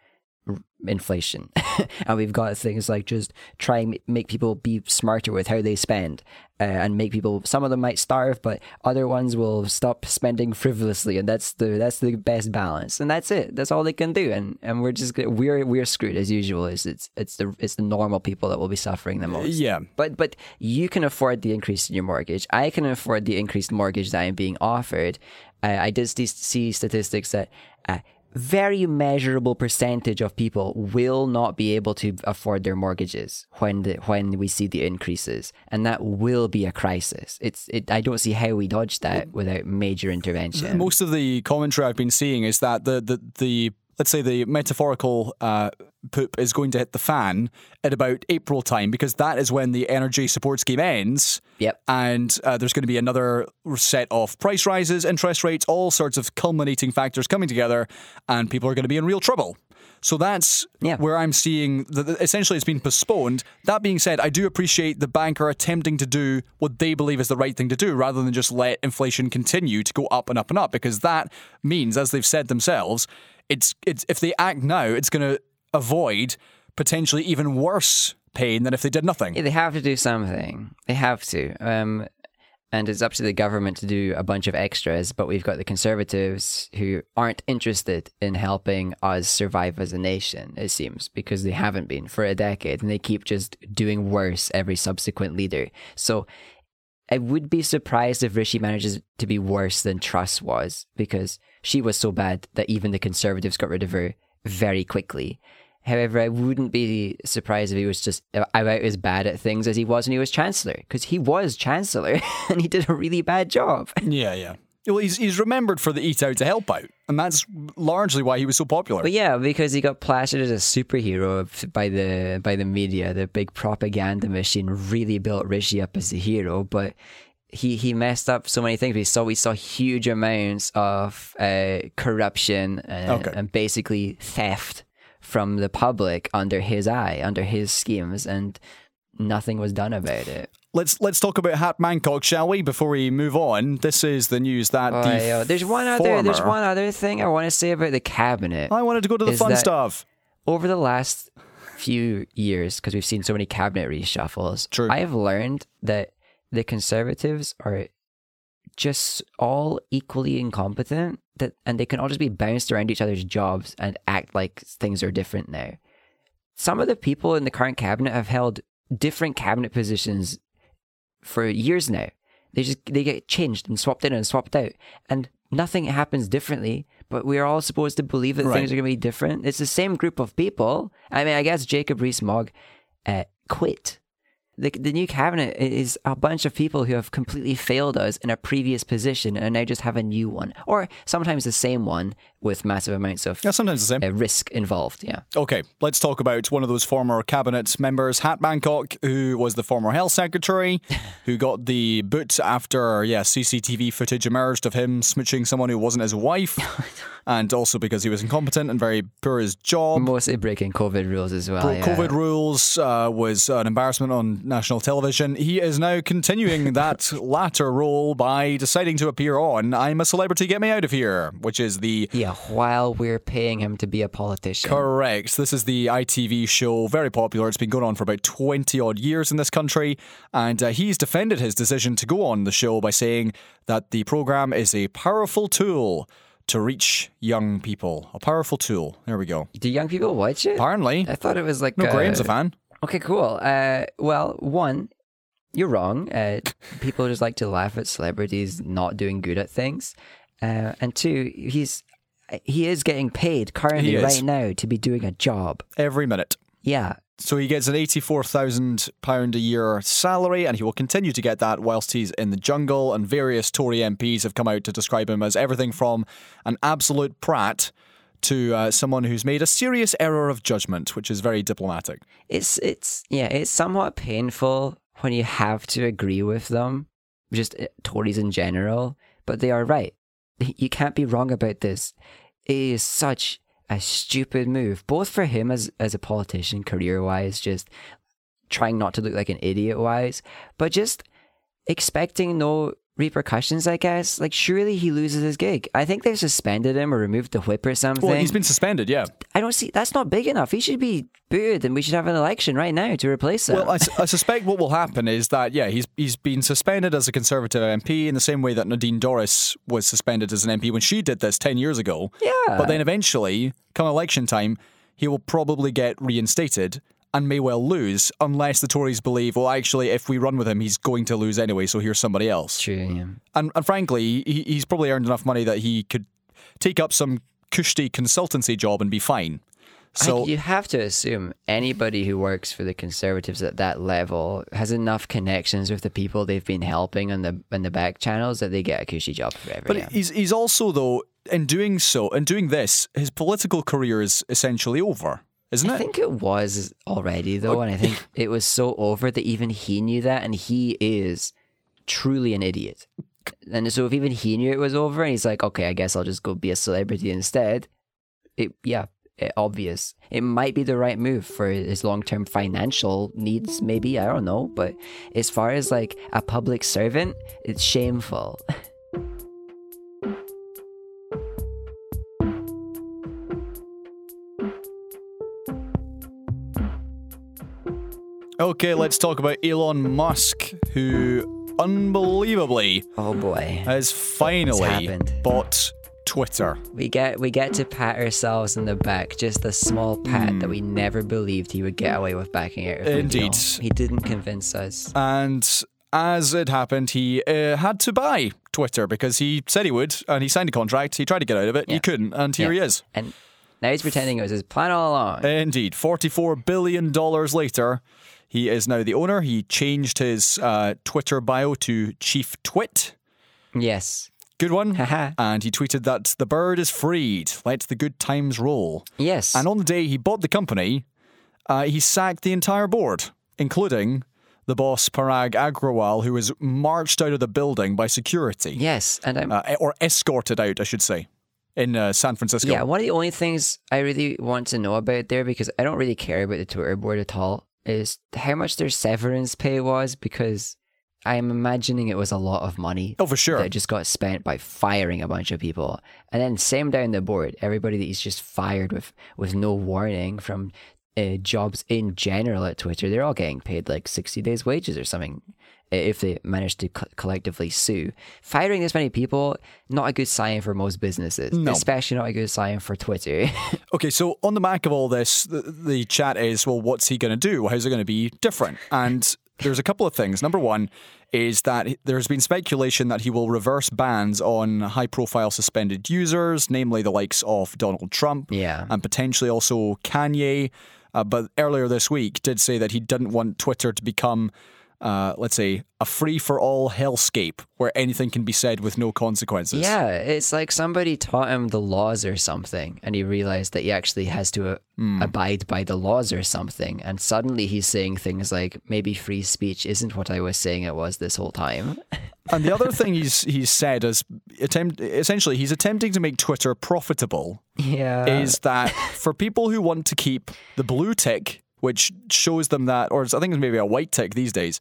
inflation and we've got things like just try and make people be smarter with how they spend uh, and make people some of them might starve but other ones will stop spending frivolously and that's the that's the best balance and that's it that's all they can do and and we're just we're we're screwed as usual it's it's it's the it's the normal people that will be suffering the most Yeah. but but you can afford the increase in your mortgage. I can afford the increased mortgage that I'm being offered. Uh, I did see, see statistics that a very measurable percentage of people will not be able to afford their mortgages when the, when we see the increases, and that will be a crisis. It's it. I don't see how we dodge that without major intervention. Most of the commentary I've been seeing is that the the, the let's say the metaphorical uh, poop is going to hit the fan at about April time because that is when the energy support scheme ends. Yep. And uh, there's going to be another set of price rises, interest rates, all sorts of culminating factors coming together, and people are going to be in real trouble. So that's Yeah. where I'm seeing that essentially it's been postponed. That being said, I do appreciate the bank are attempting to do what they believe is the right thing to do rather than just let inflation continue to go up and up and up because that means, as they've said themselves, it's, it's if they act now, it's going to avoid potentially even worse pain than if they did nothing. Yeah, they have to do something. They have to. Um, and it's up to the government to do a bunch of extras, but we've got the conservatives who aren't interested in helping us survive as a nation, it seems, because they haven't been for a decade and they keep just doing worse every subsequent leader. So I would be surprised if Rishi manages to be worse than Truss was because she was so bad that even the Conservatives got rid of her very quickly. However, I wouldn't be surprised if he was just about as bad at things as he was when he was Chancellor because he was Chancellor and he did a really bad job. Yeah, yeah. Well, he's he's remembered for the eat out to help out, and that's largely why he was so popular. But yeah, because he got plastered as a superhero by the by the media, the big propaganda machine really built Rishi up as a hero. But he he messed up so many things. We saw we saw huge amounts of uh, corruption and, Okay. and basically theft from the public under his eye, under his schemes, and nothing was done about it. Let's let's talk about Hat Mancock, shall we? Before we move on, this is the news that Oh, the yeah. There's one other there's one other thing I want to say about the cabinet. I wanted to go to the fun stuff. over the last few years, because we've seen so many cabinet reshuffles, True. I have learned that the conservatives are just all equally incompetent that and they can all just be bounced around each other's jobs and act like things are different now. Some of the people in the current cabinet have held different cabinet positions for years now. They just they get changed and swapped in and swapped out, and nothing happens differently. But we are all supposed to believe that Right. things are going to be different. It's the same group of people. I mean, I guess Jacob Rees-Mogg uh, quit. The, the new cabinet is a bunch of people who have completely failed us in a previous position and now just have a new one, or sometimes the same one with massive amounts of Yeah, sometimes the same. uh, risk involved. Yeah. Okay, let's talk about one of those former cabinet members, Hat Mancock, who was the former health secretary, who got the boot after, yeah, CCTV footage emerged of him smooching someone who wasn't his wife, and also because he was incompetent and very poor at his job. Mostly breaking COVID rules as well. Yeah. COVID rules uh, was an embarrassment on national television. He is now continuing that latter role by deciding to appear on I'm a Celebrity, Get Me Out of Here, which is the Yeah, while we're paying him to be a politician. Correct. This is the ITV show, very popular. It's been going on for about 20 odd years in this country. And uh, he's defended his decision to go on the show by saying that the program is a powerful tool to reach young people. A powerful tool. There we go. Do young people watch it? Apparently. I thought it was like No, uh, Graham's a fan. Okay, cool. Uh, well, one, you're wrong. Uh, people just like to laugh at celebrities not doing good at things, uh, and two, he's he is getting paid currently right now to be doing a job. Every minute. Yeah, So he gets an £84,000 a year salary, and he will continue to get that whilst he's in the jungle. And various Tory MPs have come out to describe him as everything from an absolute prat to uh, someone who's made a serious error of judgment, which is very diplomatic. it's it's yeah, it's somewhat painful when you have to agree with them, just uh, Tories in general. But they are right. You can't be wrong about this. It is such a stupid move, both for him as as a politician, career wise, just trying not to look like an idiot wise, but just expecting no repercussions, I guess. Like surely he loses his gig. I think they've suspended him or removed the whip or something. Well, he's been suspended, yeah. I don't see that's not big enough. He should be booed and we should have an election right now to replace him. Well, I, I suspect what will happen is that yeah, he's he's been suspended as a Conservative MP in the same way that Nadine Dorries was suspended as an MP when she did this ten years ago. Yeah. But then eventually, come election time, he will probably get reinstated and may well lose unless the Tories believe, well, actually, if we run with him, he's going to lose anyway. So here's somebody else. True, yeah. And, and frankly, he, he's probably earned enough money that he could take up some cushy consultancy job and be fine. So I, you have to assume anybody who works for the Conservatives at that level has enough connections with the people they've been helping on the in the back channels that they get a cushy job forever. But yeah. he's he's also though in doing so in doing this, his political career is essentially over, isn't I it? think it was already though, and I think it was so over that even he knew that, and he is truly an idiot. And so if even he knew it was over, and he's like, okay, I guess I'll just go be a celebrity instead. It yeah, it, obvious. It might be the right move for his long term financial needs. Maybe I don't know, but as far as like a public servant, it's shameful. Okay, let's talk about Elon Musk, who unbelievably Oh boy. has finally bought Twitter. We get we get to pat ourselves in the back, just a small pat that we never believed he would get away with backing out. Of Hmm. Indeed. deal. he didn't convince us. And as it happened, he uh, had to buy Twitter because he said he would, and he signed a contract. He tried to get out of it, he couldn't, and here Yeah. he is. And now he's pretending it was his plan all along. Indeed, forty-four billion dollars later, he is now the owner. He changed his uh, Twitter bio to Chief Twit. yes. Good one. And he tweeted that the bird is freed. Let the good times roll. Yes. And on the day he bought the company, uh, he sacked the entire board, including the boss Parag Agrawal, who was marched out of the building by security, yes. And I'm uh, or escorted out, I should say, in uh, San Francisco. Yeah, one of the only things I really want to know about there, because I don't really care about the Twitter board at all, is how much their severance pay was, because I'm imagining it was a lot of money. Oh, for sure. That just got spent by firing a bunch of people. And then same down the board, everybody that he's just fired with, with no warning from uh, jobs in general at Twitter, they're all getting paid like 60 days wages or something if they manage to co- collectively sue. Firing this many people, not a good sign for most businesses, No. especially not a good sign for Twitter. Okay, so on the back of all this, the, the chat is, well, what's he going to do? How's it going to be different? And there's a couple of things. Number one is that there's been speculation that he will reverse bans on high profile suspended users, namely the likes of Donald Trump Yeah. and potentially also Kanye. Uh, but earlier this week did say that he didn't want Twitter to become, uh, let's say, a free for all hellscape where anything can be said with no consequences. Yeah, it's like somebody taught him the laws or something, and he realized that he actually has to uh, Hmm. abide by the laws or something. And suddenly he's saying things like, maybe free speech isn't what I was saying it was this whole time. And the other thing he's he's said is attempt essentially he's attempting to make Twitter profitable Yeah. is that for people who want to keep the blue tick, which shows them that, or I think it's maybe a white tick these days,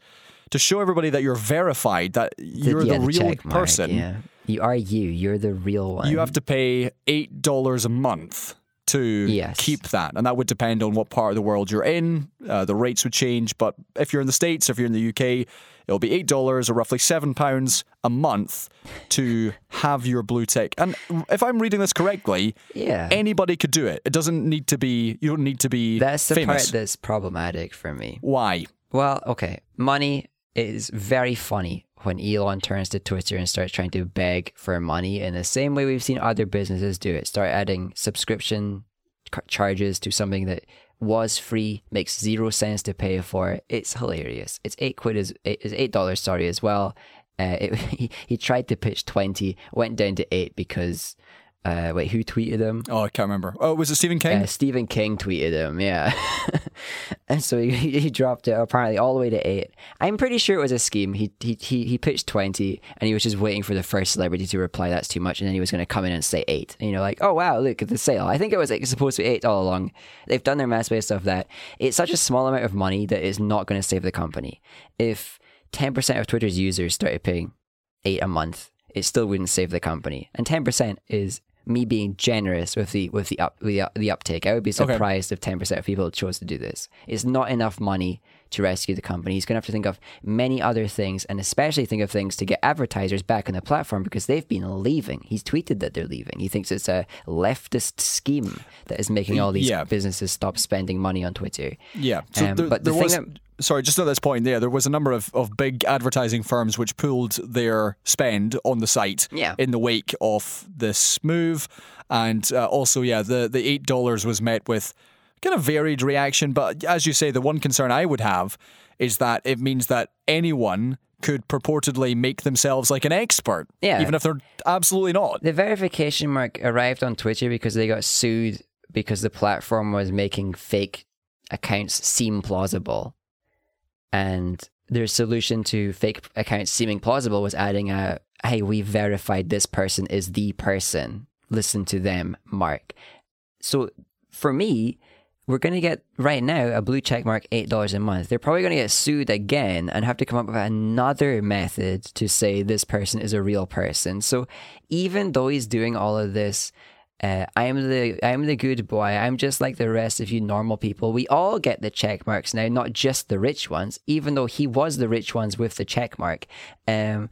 to show everybody that you're verified, that you're yeah, the real mark, person, Yeah. You are you. You're the real one. you have to pay eight dollars a month to Yes. keep that, and that would depend on what part of the world you're in. Uh, the rates would change, but if you're in the states, if you're in the UK, it'll be eight dollars or roughly seven pounds a month to have your blue tick. And if I'm reading this correctly, Yeah. anybody could do it. It doesn't need to be. You don't need to be That's the famous. part that's problematic for me. Why? Well, okay. Money is very funny when Elon turns to Twitter and starts trying to beg for money in the same way we've seen other businesses do it. Start adding subscription charges to something that was free, makes zero sense to pay for. It's hilarious. It's eight quid is is eight dollars. Sorry as well. Uh, it, he he tried to pitch twenty, went down to eight because. Uh, wait, who tweeted him? Oh, I can't remember. Oh, was it Stephen King? Uh, Stephen King tweeted him, yeah. and so he, he dropped it apparently all the way to eight. I'm pretty sure it was a scheme. He, he he he pitched twenty, and he was just waiting for the first celebrity to reply that's too much, and then he was going to come in and say eight. And, you know, like oh wow, look at the sale. I think it was like, supposed to be eight all along. They've done their math based off that. It's such a small amount of money that is not going to save the company. If ten percent of Twitter's users started paying eight a month, it still wouldn't save the company. And ten percent is me being generous with the with the up the, the uptake. I would be surprised if ten percent of people chose to do this. It's not enough money to rescue the company. He's going to have to think of many other things, and especially think of things to get advertisers back on the platform because they've been leaving. He's tweeted that they're leaving. He thinks it's a leftist scheme that is making all these Yeah. businesses stop spending money on Twitter. Yeah. So Um, there, but the thing was, that- sorry, just at this point there, there was a number of, of big advertising firms which pulled their spend on the site Yeah. in the wake of this move. And uh, also, yeah, the, the $8 was met with kind of varied reaction. But as you say, the one concern I would have is that it means that anyone could purportedly make themselves like an expert, Yeah. even if they're absolutely not. The verification mark arrived on Twitter because they got sued because the platform was making fake accounts seem plausible. And their solution to fake accounts seeming plausible was adding a hey, we verified this person is the person. Listen to them, mark. So for me, we're going to get right now a blue check mark $8 a month. They're probably going to get sued again and have to come up with another method to say this person is a real person. So even though he's doing all of this, uh, I'm the I'm the good boy. I'm just like the rest of you normal people. We all get the check marks now, not just the rich ones. Even though he was the rich ones with the check mark, um,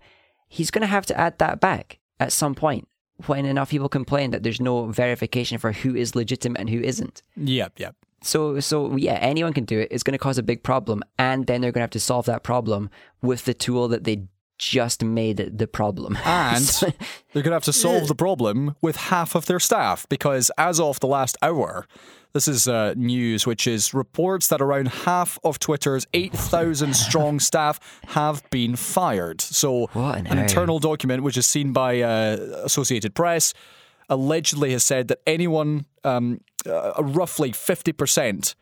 he's going to have to add that back at some point when enough people complain that there's no verification for who is legitimate and who isn't. Yep, yep. So, so yeah, anyone can do it. It's going to cause a big problem, and then they're going to have to solve that problem with the tool that they just made the problem. And So- they're going to have to solve the problem with half of their staff because, as of the last hour, this is uh, news which is reports that around half of Twitter's 8,000 strong staff have been fired. So, What an an internal document which is seen by uh, Associated Press allegedly has said that anyone, um, uh, roughly 50%.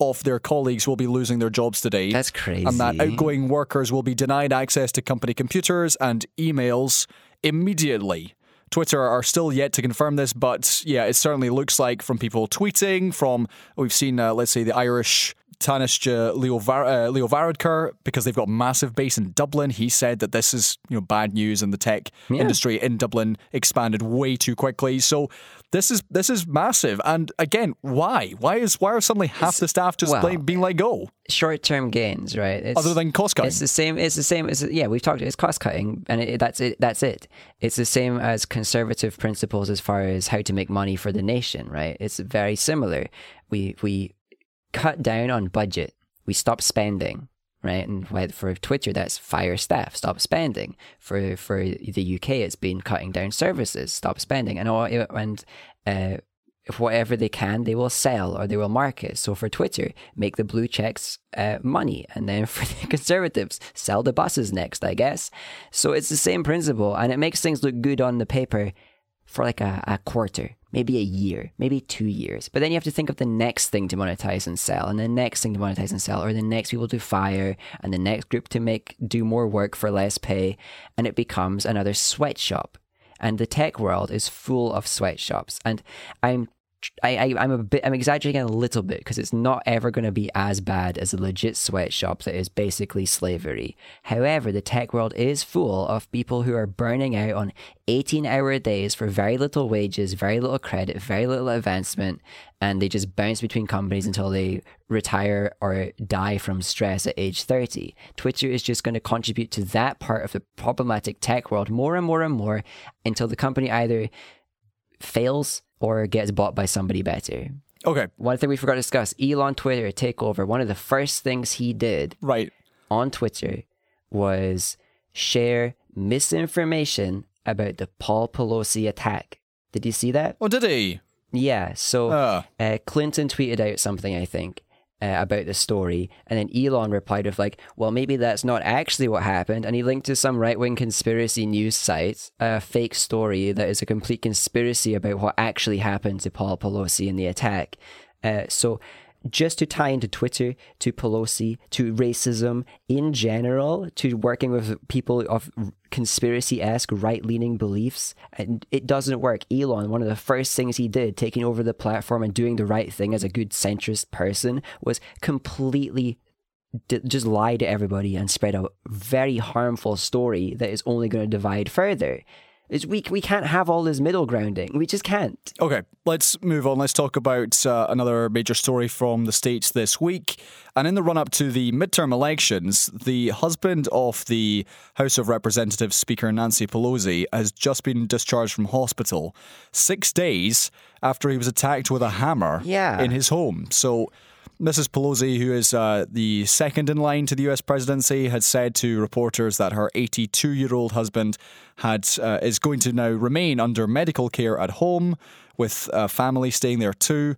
Of their colleagues will be losing their jobs today. That's crazy. And that outgoing workers will be denied access to company computers and emails immediately. Twitter are still yet to confirm this, but yeah, it certainly looks like from people tweeting, from we've seen, uh, let's say, the Irish Tánaiste Leo, Var- uh, Leo Varadkar, because they've got massive base in Dublin. He said that this is you know bad news, and the tech industry in Dublin expanded way too quickly. So this is this is massive. And again, why? Why is why are suddenly half the staff just well, like, being let go? short-term gains, right? It's, Other than cost cutting. It's the same. It's the same. It's, yeah, we've talked. It's cost cutting, and it, that's it. That's it. It's the same as conservative principles as far as how to make money for the nation, right? It's very similar. We we cut down on budget. We stop spending, right? And for Twitter, that's fire staff, stop spending. For for the UK, it's been cutting down services, stop spending, and all and. Uh, whatever they can, they will sell or they will market. So for Twitter, make the blue checks uh, money, and then for the conservatives, sell the buses next, I guess. So it's the same principle, and it makes things look good on the paper for like a, a quarter, maybe a year, maybe two years. But then you have to think of the next thing to monetize and sell, and the next thing to monetize and sell, or the next people to fire, and the next group to make do more work for less pay, and it becomes another sweatshop and the tech world is full of sweatshops and i'm I, I, I'm a bit, I'm exaggerating a little bit because it's not ever going to be as bad as a legit sweatshop that is basically slavery. However, the tech world is full of people who are burning out on 18 hour days for very little wages, very little credit, very little advancement, and they just bounce between companies until they retire or die from stress at age 30. Twitter is just going to contribute to that part of the problematic tech world more and more and more until the company either fails or gets bought by somebody better. Okay, One thing we forgot to discuss Elon Twitter takeover. One of the first things he did right. on Twitter was share misinformation about the Paul Pelosi attack. Did you see that? Oh, did he? Yeah. So Uh. uh, Clinton tweeted out something, I think, uh, about the story, and then Elon replied with like, "Well, maybe that's not actually what happened," and he linked to some right wing conspiracy news site, a fake story that is a complete conspiracy about what actually happened to Paul Pelosi in the attack. Uh, so. Just to tie into Twitter, to Pelosi, to racism in general, to working with people of conspiracy esque right leaning beliefs, and it doesn't work. Elon, one of the first things he did, taking over the platform and doing the right thing as a good centrist person, was completely d- just lie to everybody and spread a very harmful story that is only going to divide further. It's, we, we can't have all this middle grounding. We just can't. Okay, let's move on. Let's talk about uh, another major story from the States this week. And in the run up to the midterm elections, the husband of the House of Representatives Speaker Nancy Pelosi has just been discharged from hospital six days after he was attacked with a hammer Yeah. in his home. So. Mrs. Pelosi, who is uh, the second in line to the U.S. presidency, had said to reporters that her 82-year-old husband had uh, is going to now remain under medical care at home with a family staying there too.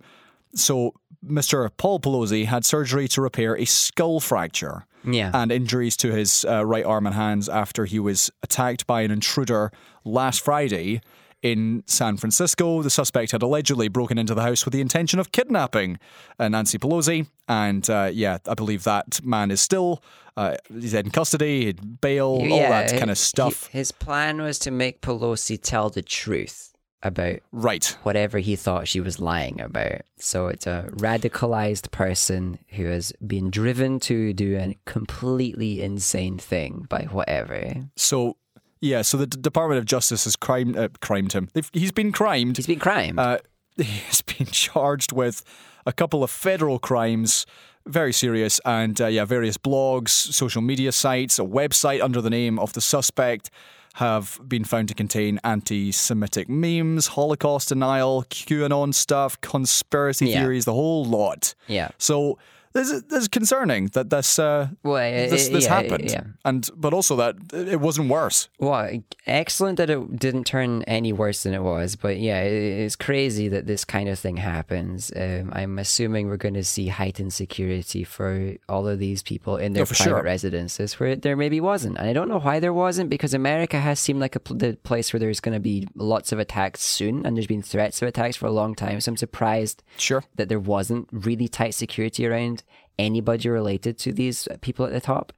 So, Mr. Paul Pelosi had surgery to repair a skull fracture Yeah. and injuries to his uh, right arm and hands after he was attacked by an intruder last Friday in San Francisco. The suspect had allegedly broken into the house with the intention of kidnapping uh, Nancy Pelosi. And uh, yeah, I believe that man is still uh, he's in custody, bail, all that kind of stuff. his plan was to make Pelosi tell the truth about right. whatever he thought she was lying about. So it's a radicalized person who has been driven to do a completely insane thing by whatever. So yeah, so the D- Department of Justice has crimed, uh, crimed him. They've, he's been crimed. He's been crime. Uh, he's been charged with a couple of federal crimes, very serious, and uh, yeah, various blogs, social media sites, a website under the name of the suspect have been found to contain anti Semitic memes, Holocaust denial, QAnon stuff, conspiracy Yeah. theories, the whole lot. Yeah. So this is, this is concerning that this uh, Well, it- this, this yeah, happened, yeah. and but also that it wasn't worse. Well, excellent that it didn't turn any worse than it was, but yeah, it, it's crazy that this kind of thing happens. Um, I'm assuming we're going to see heightened security for all of these people in their Oh, private sure. residences where there maybe wasn't. And I don't know why there wasn't because America has seemed like a pl- the place where there's going to be lots of attacks soon, and there's been threats of attacks for a long time. So I'm surprised Sure. that there wasn't really tight security around anybody related to these people at the top.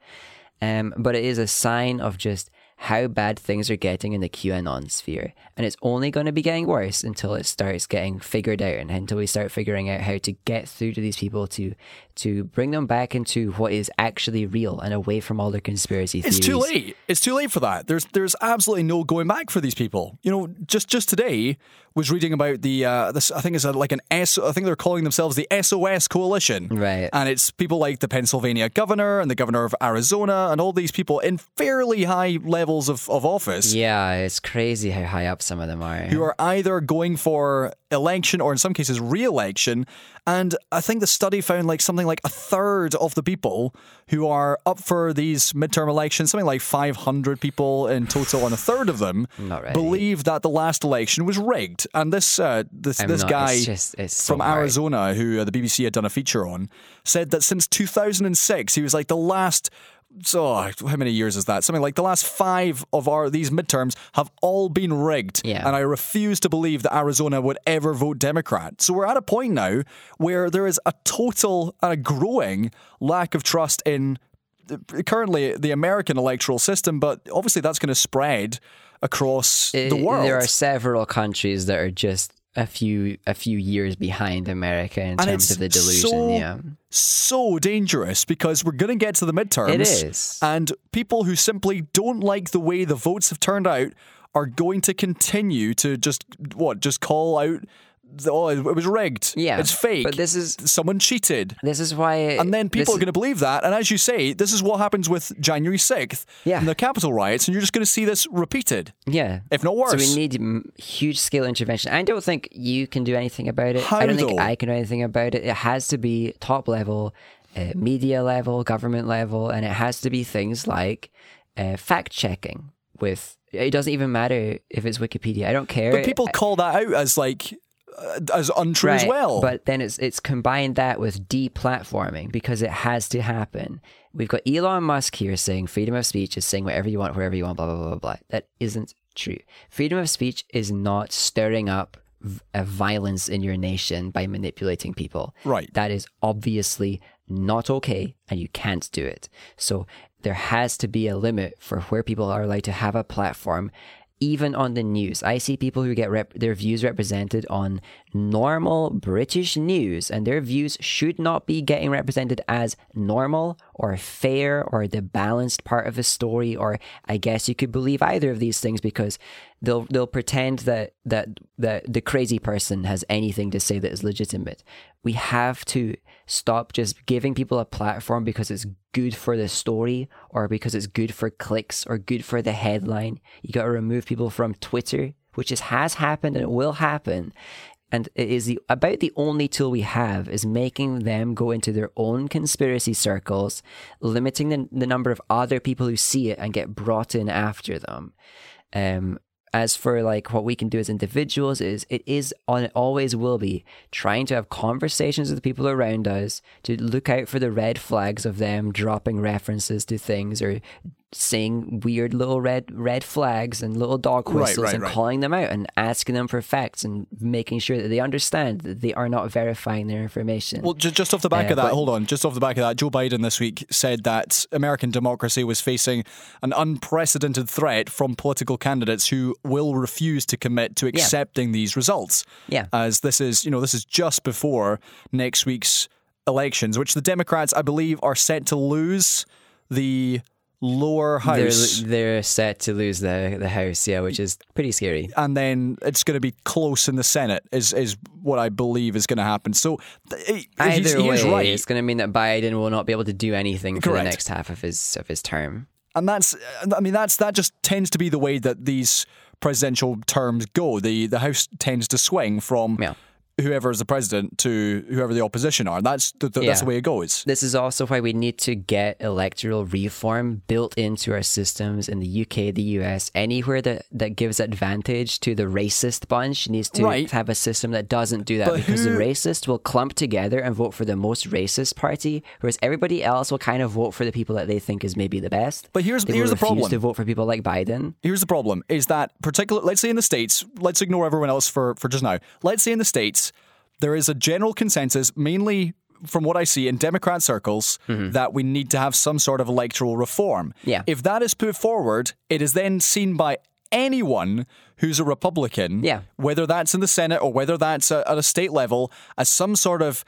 Um, but it is a sign of just how bad things are getting in the QAnon sphere. And it's only going to be getting worse until it starts getting figured out and until we start figuring out how to get through to these people to to bring them back into what is actually real and away from all their conspiracy theories. It's too late. It's too late for that. There's there's absolutely no going back for these people. You know, just just today was reading about the uh, this. I think it's a, like an S. I think they're calling themselves the SOS Coalition. Right. And it's people like the Pennsylvania governor and the governor of Arizona and all these people in fairly high levels of, of office Yeah, it's crazy how high up some of them are. who are either going for election or in some cases re-election. And i think the study found like something like a third of the people who are up for these midterm elections something like 500 people in total and a third of them believe that the last election was rigged. And this uh, this I'm this not- guy it's just- it's from arizona who uh, the bbc had done a feature on said that since 2006 he was like the last so how many years is that? Something like the last five of our these midterms have all been rigged, Yeah. and I refuse to believe that Arizona would ever vote Democrat. So we're at a point now where there is a total and a growing lack of trust in currently the American electoral system, but obviously that's going to spread across the Uh, world. There are several countries that are just a few a few years behind America in and terms of the delusion. so, yeah, so dangerous because we're going to get to the midterms. It is. And people who simply don't like the way the votes have turned out are going to continue to just, what, just call out, oh, it was rigged. Yeah, It's fake. but this is- Someone cheated. this is why. And then people are going to believe that. And as you say, this is what happens with January 6th Yeah. and the Capitol riots. And you're just going to see this repeated. Yeah. If not worse. So we need huge scale intervention. I don't think you can do anything about it. How I don't think? I can do anything about it. It has to be top level, uh, media level, government level, and it has to be things like uh, fact checking. With it doesn't even matter if it's Wikipedia. I don't care. But people call that out as like, Uh, as untrue as well. But then it's it's combined that with deplatforming because it has to happen. We've got Elon Musk here saying freedom of speech is saying whatever you want, wherever you want, blah blah blah blah blah. That isn't true. Freedom of speech is not stirring up violence in your nation by manipulating people. Right. That is obviously not okay, and you can't do it. So there has to be a limit for where people are allowed to have a platform even on the news. I see people who get rep- their views represented on normal British news, and their views should not be getting represented as normal or fair or the balanced part of a story. Or I guess you could believe either of these things because they'll they'll pretend that that that the crazy person has anything to say that is legitimate. We have to stop just giving people a platform because it's good for the story or because it's good for clicks or good for the headline. You got to remove people from Twitter, which is, has happened and it will happen. And it is the, about the only tool we have is making them go into their own conspiracy circles, limiting the, the number of other people who see it and get brought in after them. Um, as for like what we can do as individuals is it is on it always will be trying to have conversations with the people around us to look out for the red flags of them dropping references to things or saying weird little red red flags and little dog whistles right, and right. calling them out and asking them for facts and making sure that they understand that they are not verifying their information. Well, ju- just off the back Uh, of that, but- hold on. Just off the back of that, Joe Biden this week said that American democracy was facing an unprecedented threat from political candidates who will refuse to commit to accepting these results. Yeah. As this is, you know, this is just before next week's elections, which the Democrats, I believe, are set to lose the lower they're, house. they're set to lose the the house, yeah, which is pretty scary. and then it's going to be close in the Senate, is is what I believe is going to happen. So th- eh, he, Either he way, right. it's going to mean that Biden will not be able to do anything for Correct. the next half of his of his term. and that's uh, I mean that's that just tends to be the way that these presidential terms go. The the House tends to swing from Yeah. Whoever is the president to whoever the opposition are. That's the, the, that's the way it goes. This is also why we need to get electoral reform built into our systems in the UK, the US, anywhere that, that gives advantage to the racist bunch needs to Right. have a system that doesn't do that But because who- the racist will clump together and vote for the most racist party, whereas everybody else will kind of vote for the people that they think is maybe the best. But here's- They here's the problem. to vote for people like Biden. Here's the problem: is that particular? Let's say in the states, let's ignore everyone else for for just now. Let's say in the states, there is a general consensus, mainly from what I see in Democrat circles, mm-hmm. that we need to have some sort of electoral reform. Yeah. If that is put forward, it is then seen by anyone who's a Republican, Yeah. whether that's in the Senate or whether that's at a state level, as some sort of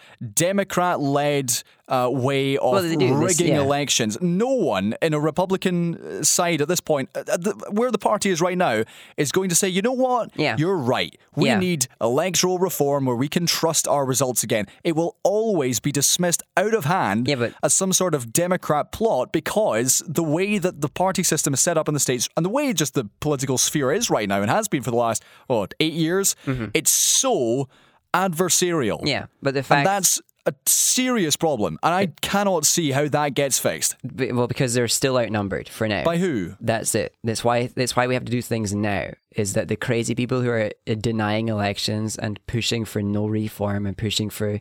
Democrat-led uh, way of Well, do this, rigging yeah. elections. No one in a Republican uh, side at this point, uh, uh, the, where the party is right now, is going to say, you know what? Yeah. You're right. We Yeah. need electoral reform where we can trust our results again. It will always be dismissed out of hand Yeah, but- as some sort of Democrat plot because the way that the party system is set up in the States and the way just the political sphere is right now and has been for the last, what, eight years, it's so adversarial. Mm-hmm. Yeah, but the And fact that's a serious problem. And I cannot see how that gets fixed. Well, because they're still outnumbered for now. By who? That's it. That's why. That's why we have to do things now. Is that the crazy people who are uh, denying elections and pushing for no reform and pushing for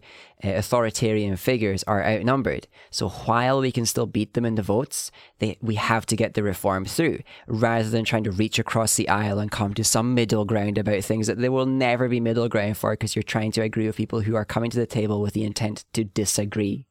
uh, authoritarian figures are outnumbered. So while we can still beat them in the votes, they, we have to get the reform through, rather than trying to reach across the aisle and come to some middle ground about things that there will never be middle ground for because you're trying to agree with people who are coming to the table with the intent to disagree.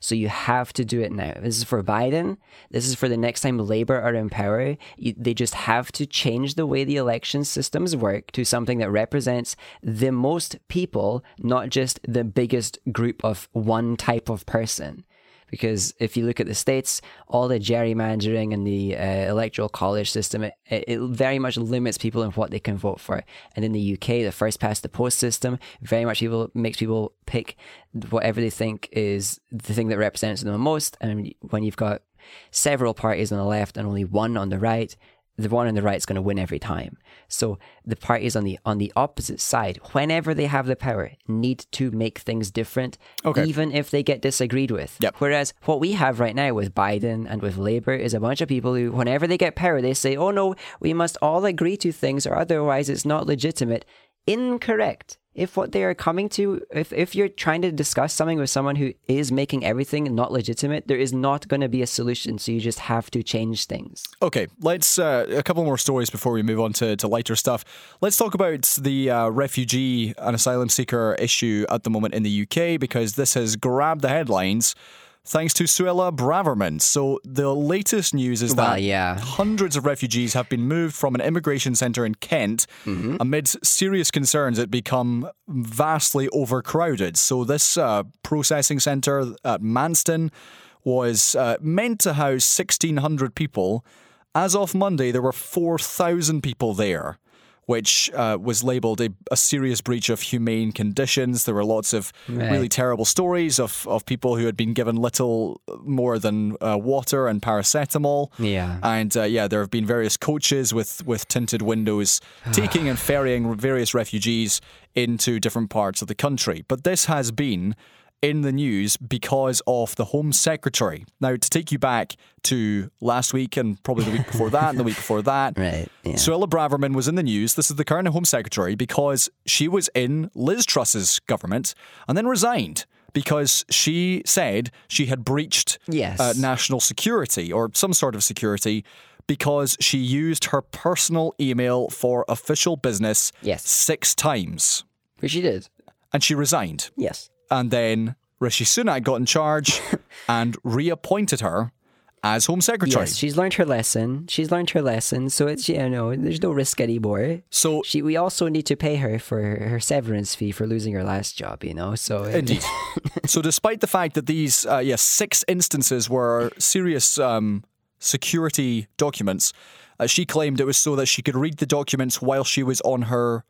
So you have to do it now. This is for Biden. This is for the next time Labour are in power. You, they just have to change the way the election systems work to something that represents the most people, not just the biggest group of one type of person. Because if you look at the states, all the gerrymandering and the uh, electoral college system, it, it very much limits people in what they can vote for. And in the UK, the first past the post system very much people makes people pick whatever they think is the thing that represents them the most. And when you've got several parties on the left and only one on the right, the one on the right is going to win every time. So the parties on the on the opposite side, whenever they have the power, need to make things different, Okay. even if they get disagreed with. Yep. Whereas what we have right now with Biden and with Labour is a bunch of people who, whenever they get power, they say, "Oh no, we must all agree to things, or otherwise it's not legitimate." Incorrect. If what they are coming to, if, if you're trying to discuss something with someone who is making everything not legitimate, there is not going to be a solution. So you just have to change things. Okay, let's uh, a couple more stories before we move on to, to lighter stuff. Let's talk about the uh, refugee and asylum seeker issue at the moment in the UK because this has grabbed the headlines thanks to Suella Braverman. So the latest news is Well, that yeah. hundreds of refugees have been moved from an immigration centre in Kent Mm-hmm. amid serious concerns it become vastly overcrowded. So this uh, processing centre at Manston was uh, meant to house 1,600 people. As of Monday, there were 4,000 people there, which uh, was labelled a, a serious breach of humane conditions. There were lots of really terrible stories of, of people who had been given little more than uh, water and paracetamol. Yeah. And uh, yeah, there have been various coaches with, with tinted windows taking and ferrying various refugees into different parts of the country. But this has been in the news because of the Home Secretary. Now, to take you back to last week and probably the week before that and the week before that, Right. Yeah. Suella Braverman was in the news. This is the current Home Secretary because she was in Liz Truss's government and then resigned because she said she had breached Yes. uh, national security or some sort of security because she used her personal email for official business Yes. six times Which she did. and she resigned. Yes. And then Rishi Sunak got in charge and reappointed her as Home Secretary. Yes, she's learned her lesson. She's learned her lesson, so it's you know there's no risk anymore. So She we also need to pay her for her severance fee for losing her last job, you know. So Indeed. so, despite the fact that these, uh, yes, six instances were serious um, security documents, uh, she claimed it was so that she could read the documents while she was on her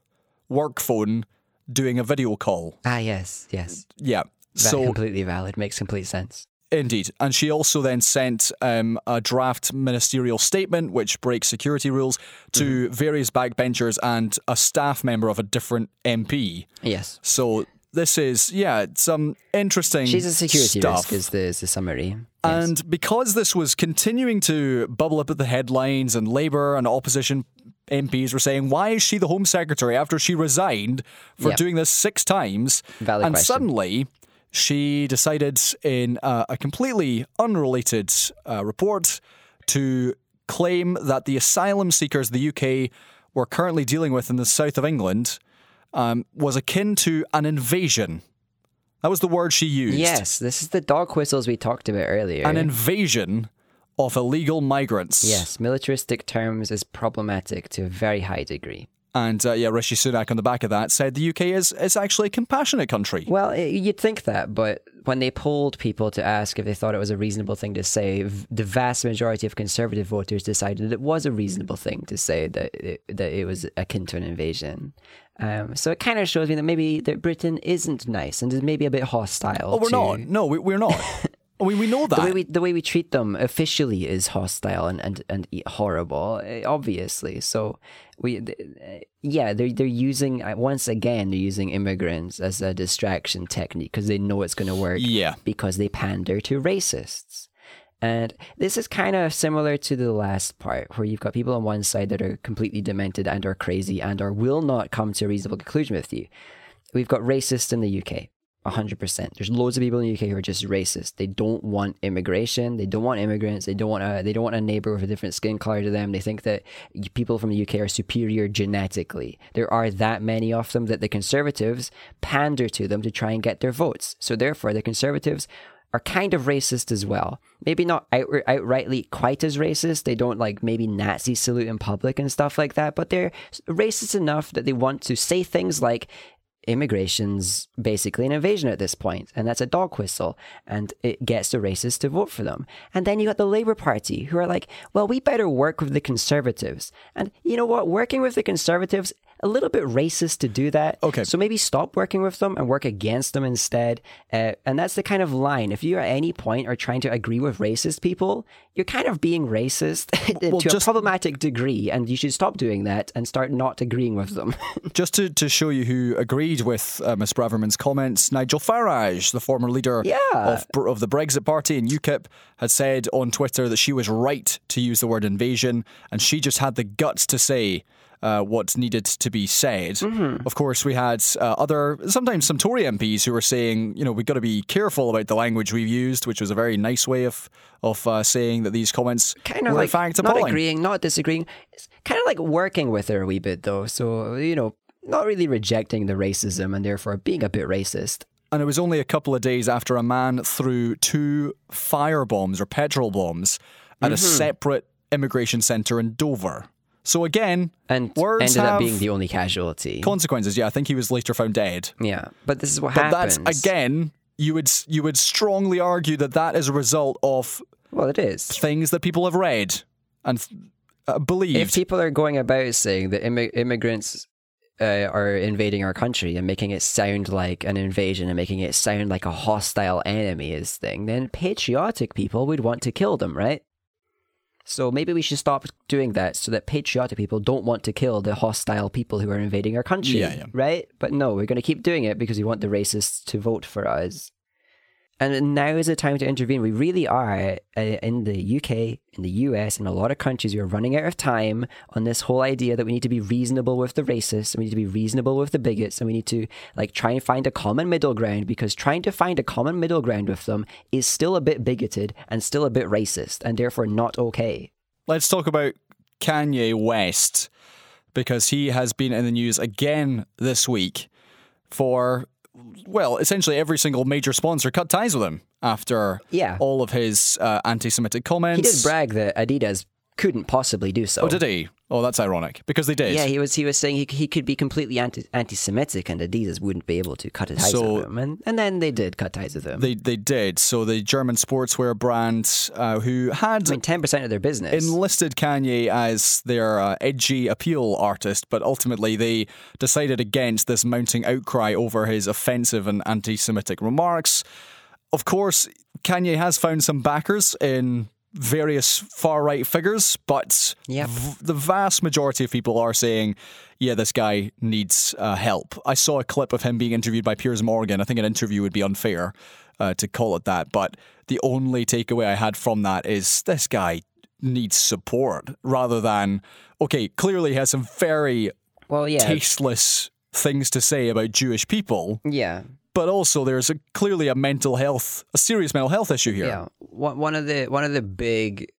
work phone doing a video call. ah yes, yes, Yeah. that So, completely valid. Makes complete sense. Indeed. And she also then sent um, a draft ministerial statement which breaks security rules to Mm-hmm. various backbenchers and a staff member of a different MP. Yes. So this is, yeah, some interesting She's a security stuff. risk, is the, is the summary. Yes. And because this was continuing to bubble up at the headlines, and Labour and opposition MPs were saying, why is she the Home Secretary after she resigned for Yeah. doing this six times? Valid and question. suddenly, she decided in uh, a completely unrelated uh, report to claim that the asylum seekers the UK were currently dealing with in the south of England um, was akin to an invasion. That was the word she used Yes, this is the dog whistles we talked about earlier. an invasion of illegal migrants. yes, militaristic terms is problematic to a very high degree. And uh, yeah, Rishi Sunak on the back of that said the UK is, is actually a compassionate country. Well, you'd think that, but when they polled people to ask if they thought it was a reasonable thing to say, v- the vast majority of conservative voters decided that it was a reasonable thing to say that it, that it was akin to an invasion. Um, so it kind of shows me that maybe that Britain isn't nice and is maybe a bit hostile. oh, we're to- not. No, we, we're not. I mean, we know that. The way we the way we treat them officially is hostile and and and horrible, eh, obviously. So we, eh, yeah, they're they're using once again they're using immigrants as a distraction technique because they know it's going to work. Yeah. because they pander to racists. And this is kind of similar to the last part, where you've got people on one side that are completely demented and are crazy and or will not come to a reasonable conclusion with you. We've got racists in the UK. 100%. There's loads of people in the UK who are just racist. They don't want immigration. They don't want immigrants. They don't want a, they don't want a neighbor with a different skin color to them. They think that people from the UK are superior genetically. There are that many of them that the conservatives pander to them to try and get their votes. So therefore, the conservatives are kind of racist as well. Maybe not out, outrightly quite as racist. They don't like maybe Nazi salute in public and stuff like that, but they're racist enough that they want to say things like immigration's basically an invasion at this point, and that's a dog whistle, and it gets the racists to vote for them. And then you got the Labour Party who are like, well, we better work with the Conservatives. And you know what? Working with the Conservatives, a little bit racist to do that. Okay. So maybe stop working with them and work against them instead. Uh, and that's the kind of line. If you at any point are trying to agree with racist people, you're kind of being racist Well, to a problematic degree, and you should stop doing that and start not agreeing with them. Just to, to show you who agreed with uh, Miss Braverman's comments, Nigel Farage, the former leader Yeah. of, of the Brexit Party and UKIP, had said on Twitter that she was right to use the word invasion, and she just had the guts to say uh, what needed to be said. Mm-hmm. Of course, we had uh, other, sometimes some Tory MPs who were saying, you know, we've got to be careful about the language we've used, which was a very nice way of of uh, saying that these comments kind were of in like fact not agreeing, not disagreeing. It's kind of like working with her a wee bit though. So you know, not really rejecting the racism and therefore being a bit racist. And it was only a couple of days after a man threw two fire bombs or petrol bombs at a Mm-hmm. separate immigration centre in Dover. So again, And words ended up being the only casualty. consequences. Yeah, I think he was later found dead. yeah, but this is what happened. But happens. that's again, you would you would strongly argue that that is a result of well, it is. things that people have read and uh, believed. If people are going about saying that immi- immigrants uh, are invading our country and making it sound like an invasion and making it sound like a hostile enemy is thing, then patriotic people would want to kill them, right? So maybe we should stop doing that so that patriotic people don't want to kill the hostile people who are invading our country, Yeah, yeah. right? But no, we're going to keep doing it because we want the racists to vote for us. And now is the time to intervene. We really are uh, in the UK, in the US, in a lot of countries. We are running out of time on this whole idea that we need to be reasonable with the racists, and we need to be reasonable with the bigots, and we need to like try and find a common middle ground. Because trying to find a common middle ground with them is still a bit bigoted and still a bit racist, and therefore not okay. Let's talk about Kanye West because he has been in the news again this week for, well, essentially every single major sponsor cut ties with him after Yeah. all of his uh, anti Semitic comments. He did brag that Adidas couldn't possibly do so. Oh, did he? Oh, that's ironic because they did. Yeah, he was he was saying he, he could be completely anti anti Semitic and Adidas wouldn't be able to cut ties So- with him, and and then they did cut ties with him. They, they did. So the German sportswear brand uh, who had I mean, ten percent of their business. enlisted Kanye as their uh, edgy appeal artist, but ultimately they decided against this mounting outcry over his offensive and anti Semitic remarks. of course, Kanye has found some backers in various far right figures, but Yep. v- the vast majority of people are saying, yeah, this guy needs uh, help. I saw a clip of him being interviewed by Piers Morgan. I think an interview would be unfair uh, to call it that, but the only takeaway I had from that is this guy needs support rather than, okay, clearly he has some very Well, yeah, tasteless things to say about Jewish people, yeah, but also there's a, clearly a mental health, a serious mental health issue here. yeah. One one of the one of the big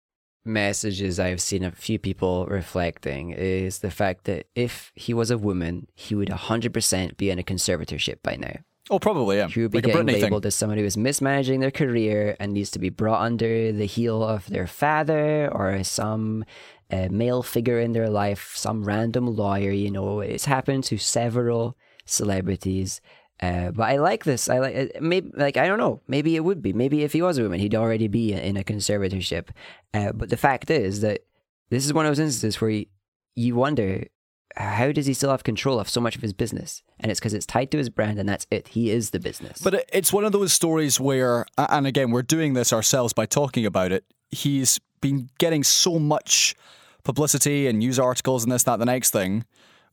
messages I've seen a few people reflecting is the fact that if he was a woman, he would 100% be in a conservatorship by now. Oh, probably, yeah. He would be like getting Britney thing. labeled as someone who is mismanaging their career and needs to be brought under the heel of their father or some uh, male figure in their life, some random lawyer. You know, it's happened to several celebrities. Uh, but I like this. I like. Maybe like I don't know. Maybe it would be. Maybe if he was a woman, he'd already be in a conservatorship. Uh, but the fact is that this is one of those instances where you, you wonder how does he still have control of so much of his business? And it's because it's tied to his brand, and that's it. He is the business. But it's one of those stories where, and again, we're doing this ourselves by talking about it. He's been getting so much publicity and news articles and this, that, the next thing,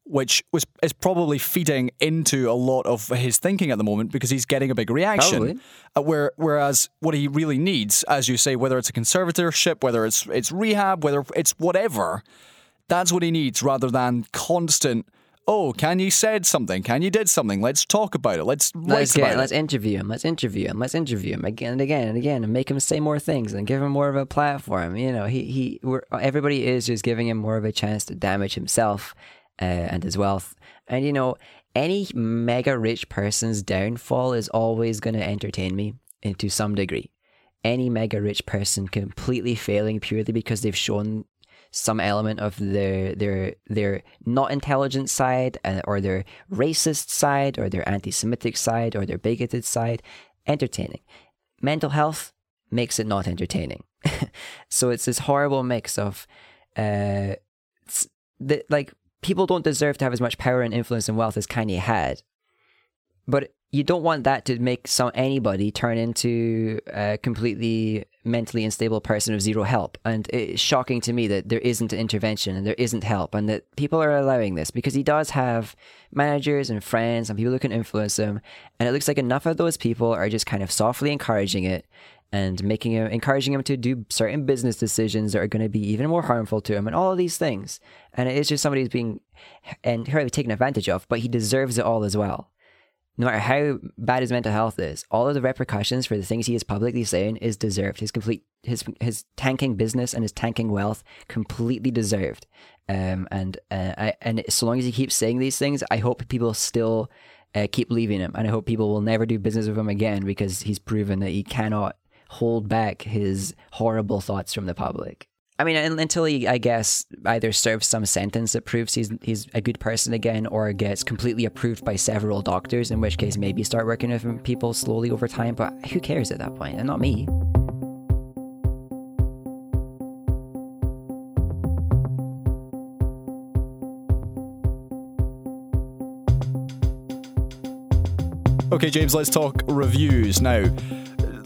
which was is probably feeding into a lot of his thinking at the moment because he's getting a big reaction. Uh, where, whereas what he really needs, as you say, whether it's a conservatorship, whether it's it's rehab, whether it's whatever, that's what he needs rather than constant. Oh, can you said something. Kanye did something. Let's talk about it. Let's let's get, it. let's interview him. Let's interview him. Let's interview him again and again and again, and make him say more things and give him more of a platform. You know, he he. We're, everybody is just giving him more of a chance to damage himself uh, and his wealth. And you know, any mega rich person's downfall is always going to entertain me in to some degree. Any mega rich person completely failing purely because they've shown some element of their their their not intelligent side uh, or their racist side or their anti-Semitic side or their bigoted side entertaining. Mental health makes it not entertaining. so it's this horrible mix of uh, the, like people don't deserve to have as much power and influence and wealth as Kanye had, but you don't want that to make some anybody turn into a completely mentally unstable person of zero help. And it's shocking to me that there isn't intervention and there isn't help, and that people are allowing this because he does have managers and friends and people who can influence him. And it looks like enough of those people are just kind of softly encouraging it and making him encouraging him to do certain business decisions that are going to be even more harmful to him and all of these things. And it is just somebody who's being entirely taken advantage of but he deserves it all as well. No matter how bad his mental health is all of the repercussions for the things he is publicly saying is deserved. His complete his his tanking business and his tanking wealth completely deserved. Um and uh, I, and so long as he keeps saying these things i hope people still uh, keep leaving him and i hope people will never do business with him again because he's proven that he cannot hold back his horrible thoughts from the public. I mean, until he, I guess, either serves some sentence that proves he's he's a good person again, or gets completely approved by several doctors, in which case maybe start working with people slowly over time. But who cares at that point? And not me. Okay, James, let's talk reviews now.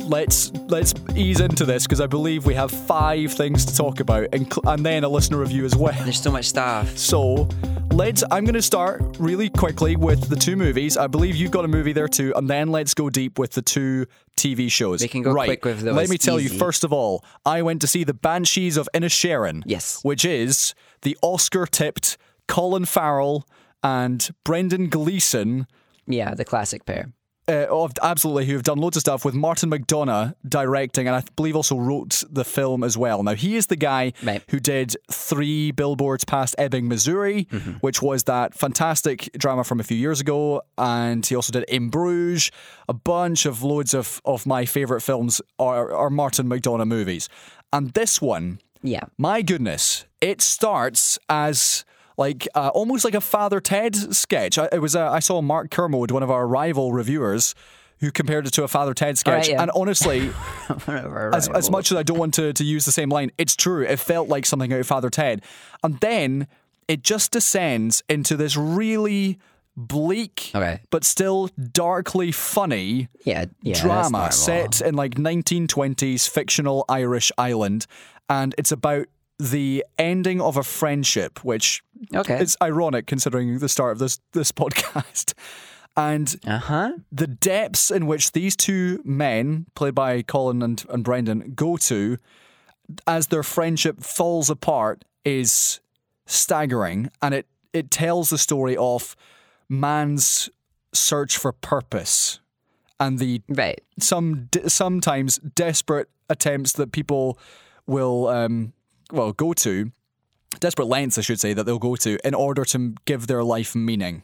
Let's let's ease into this because I believe we have five things to talk about, and, cl- and then a listener review as well. There's so much stuff. So let's. I'm going to start really quickly with the two movies. I believe you've got a movie there too, and then let's go deep with the two TV shows. We can go right. quick with those, Let me tell easy. you first of all, I went to see the Banshees of Inisherin. Yes. which is the Oscar-tipped Colin Farrell and Brendan Gleeson Yeah, the classic pair. Uh, of absolutely who have done loads of stuff with Martin McDonagh directing, and I believe also wrote the film as well. Now he is the guy Right. who did three billboards past Ebbing, Missouri, which was that fantastic drama from a few years ago, and he also did In Bruges. A bunch of loads of of my favorite films are, are Martin McDonagh movies, and this one Yeah. my goodness, it starts as like uh, almost like a Father Ted sketch. I, it was uh, I saw Mark Kermode, one of our rival reviewers, who compared it to a Father Ted sketch. yeah. And honestly, as, as much as I don't want to, to use the same line, it's true. It felt like something out of Father Ted. And then it just descends into this really bleak, Okay. but still darkly funny Yeah, yeah. drama set in like 1920s fictional Irish island and it's about the ending of a friendship, which Okay. is ironic considering the start of this this podcast. And Uh huh. the depths in which these two men, played by Colin and, and Brendan, go to as their friendship falls apart is staggering. And it, it tells the story of man's search for purpose and the Right. some sometimes desperate attempts that people will um, well go to desperate lengths I should say that they'll go to in order to give their life meaning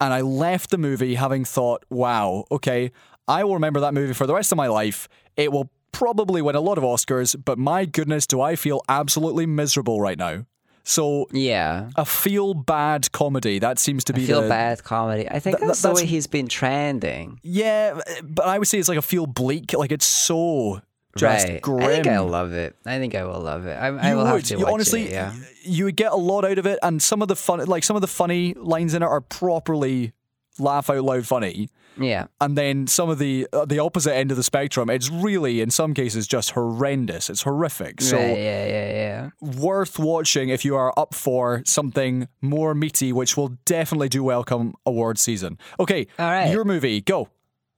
and I left the movie having thought wow okay I will remember that movie for the rest of my life it will probably win a lot of Oscars but my goodness do I feel absolutely miserable right now so Yeah. a feel bad comedy that seems to be a Feel the, bad comedy. I think Th- that's the way he's been trending. yeah but I would say it's like a feel bleak like it's so just right. grim I think I love it. I think I will love it. I, I will would. have to You watch honestly, it. Yeah. you would get a lot out of it, and some of the fun, like some of the funny lines in it, are properly laugh out loud funny. Yeah. And then some of the uh, the opposite end of the spectrum, it's really in some cases just horrendous. It's horrific. So right, yeah, yeah, yeah. worth watching if you are up for something more meaty, which will definitely do welcome award season. Okay, All right. your movie, go.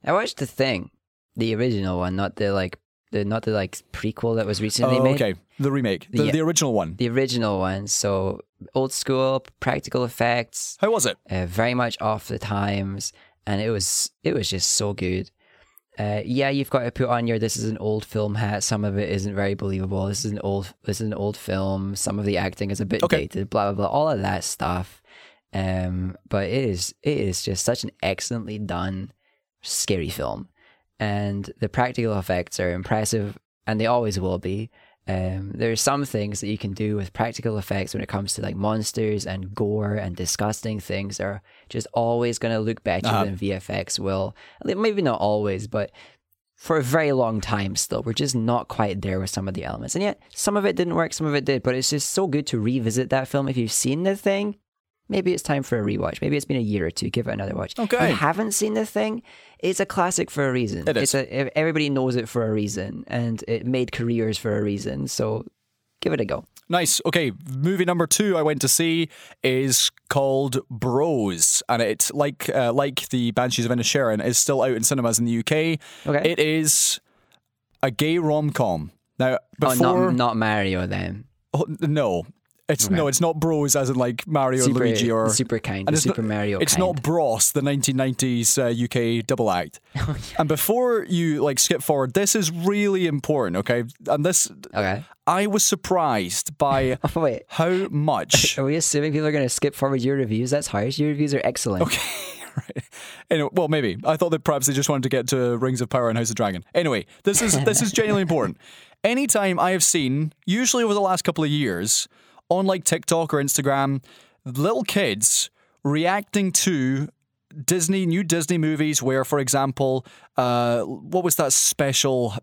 I watched the thing, the original one, not the like the not the like prequel that was recently Oh, made. okay, the remake, the, Yeah. the original one. The original one, so old school practical effects, How was it? uh, very much off the times, and it was it was just so good. Uh, yeah, you've got to put on your this is an old film hat. Some of it isn't very believable. This is an old this is an old film. Some of the acting is a bit Okay. dated. Blah blah blah. All of that stuff. Um, but it is it is just such an excellently done scary film, and the practical effects are impressive, and they always will be. Um, there are some things that you can do with practical effects when it comes to like monsters and gore and disgusting things are just always going to look better Uh-huh. than VFX will. Maybe not always, but for a very long time still, we're just not quite there with some of the elements. And yet, some of it didn't work, some of it did. But it's just so good to revisit that film. If you've seen the thing, maybe it's time for a rewatch. Maybe it's been a year or two. Give it another watch. If Okay. you haven't seen the thing, it's a classic for a reason. It is. It's a, everybody knows it for a reason, and it made careers for a reason. So give it a go. Nice. Okay, movie number two I went to see is called Bros, and it's like uh, like the Banshees of Inisherin is still out in cinemas in the UK. Okay. It is a gay rom com. Now, oh, not, not Mario then. oh, no, it's no, it's not Bros as in like Mario Super, Luigi or super kind. and it's Super not, Mario It's kind. not Bros, the 1990s uh, UK double act. Oh, And before you like skip forward, this is really important. Okay, and this Okay. I was surprised by Oh, how much. Are we assuming people are going to skip forward your reviews? That's harsh. Your reviews are excellent. Okay, right. Anyway, well, maybe I thought that perhaps they just wanted to get to Rings of Power and House of Dragon. Anyway, this is this is genuinely important. Anytime I have seen, usually over the last couple of years, on like TikTok or Instagram, little kids reacting to Disney new Disney movies where, for example, uh, what was that special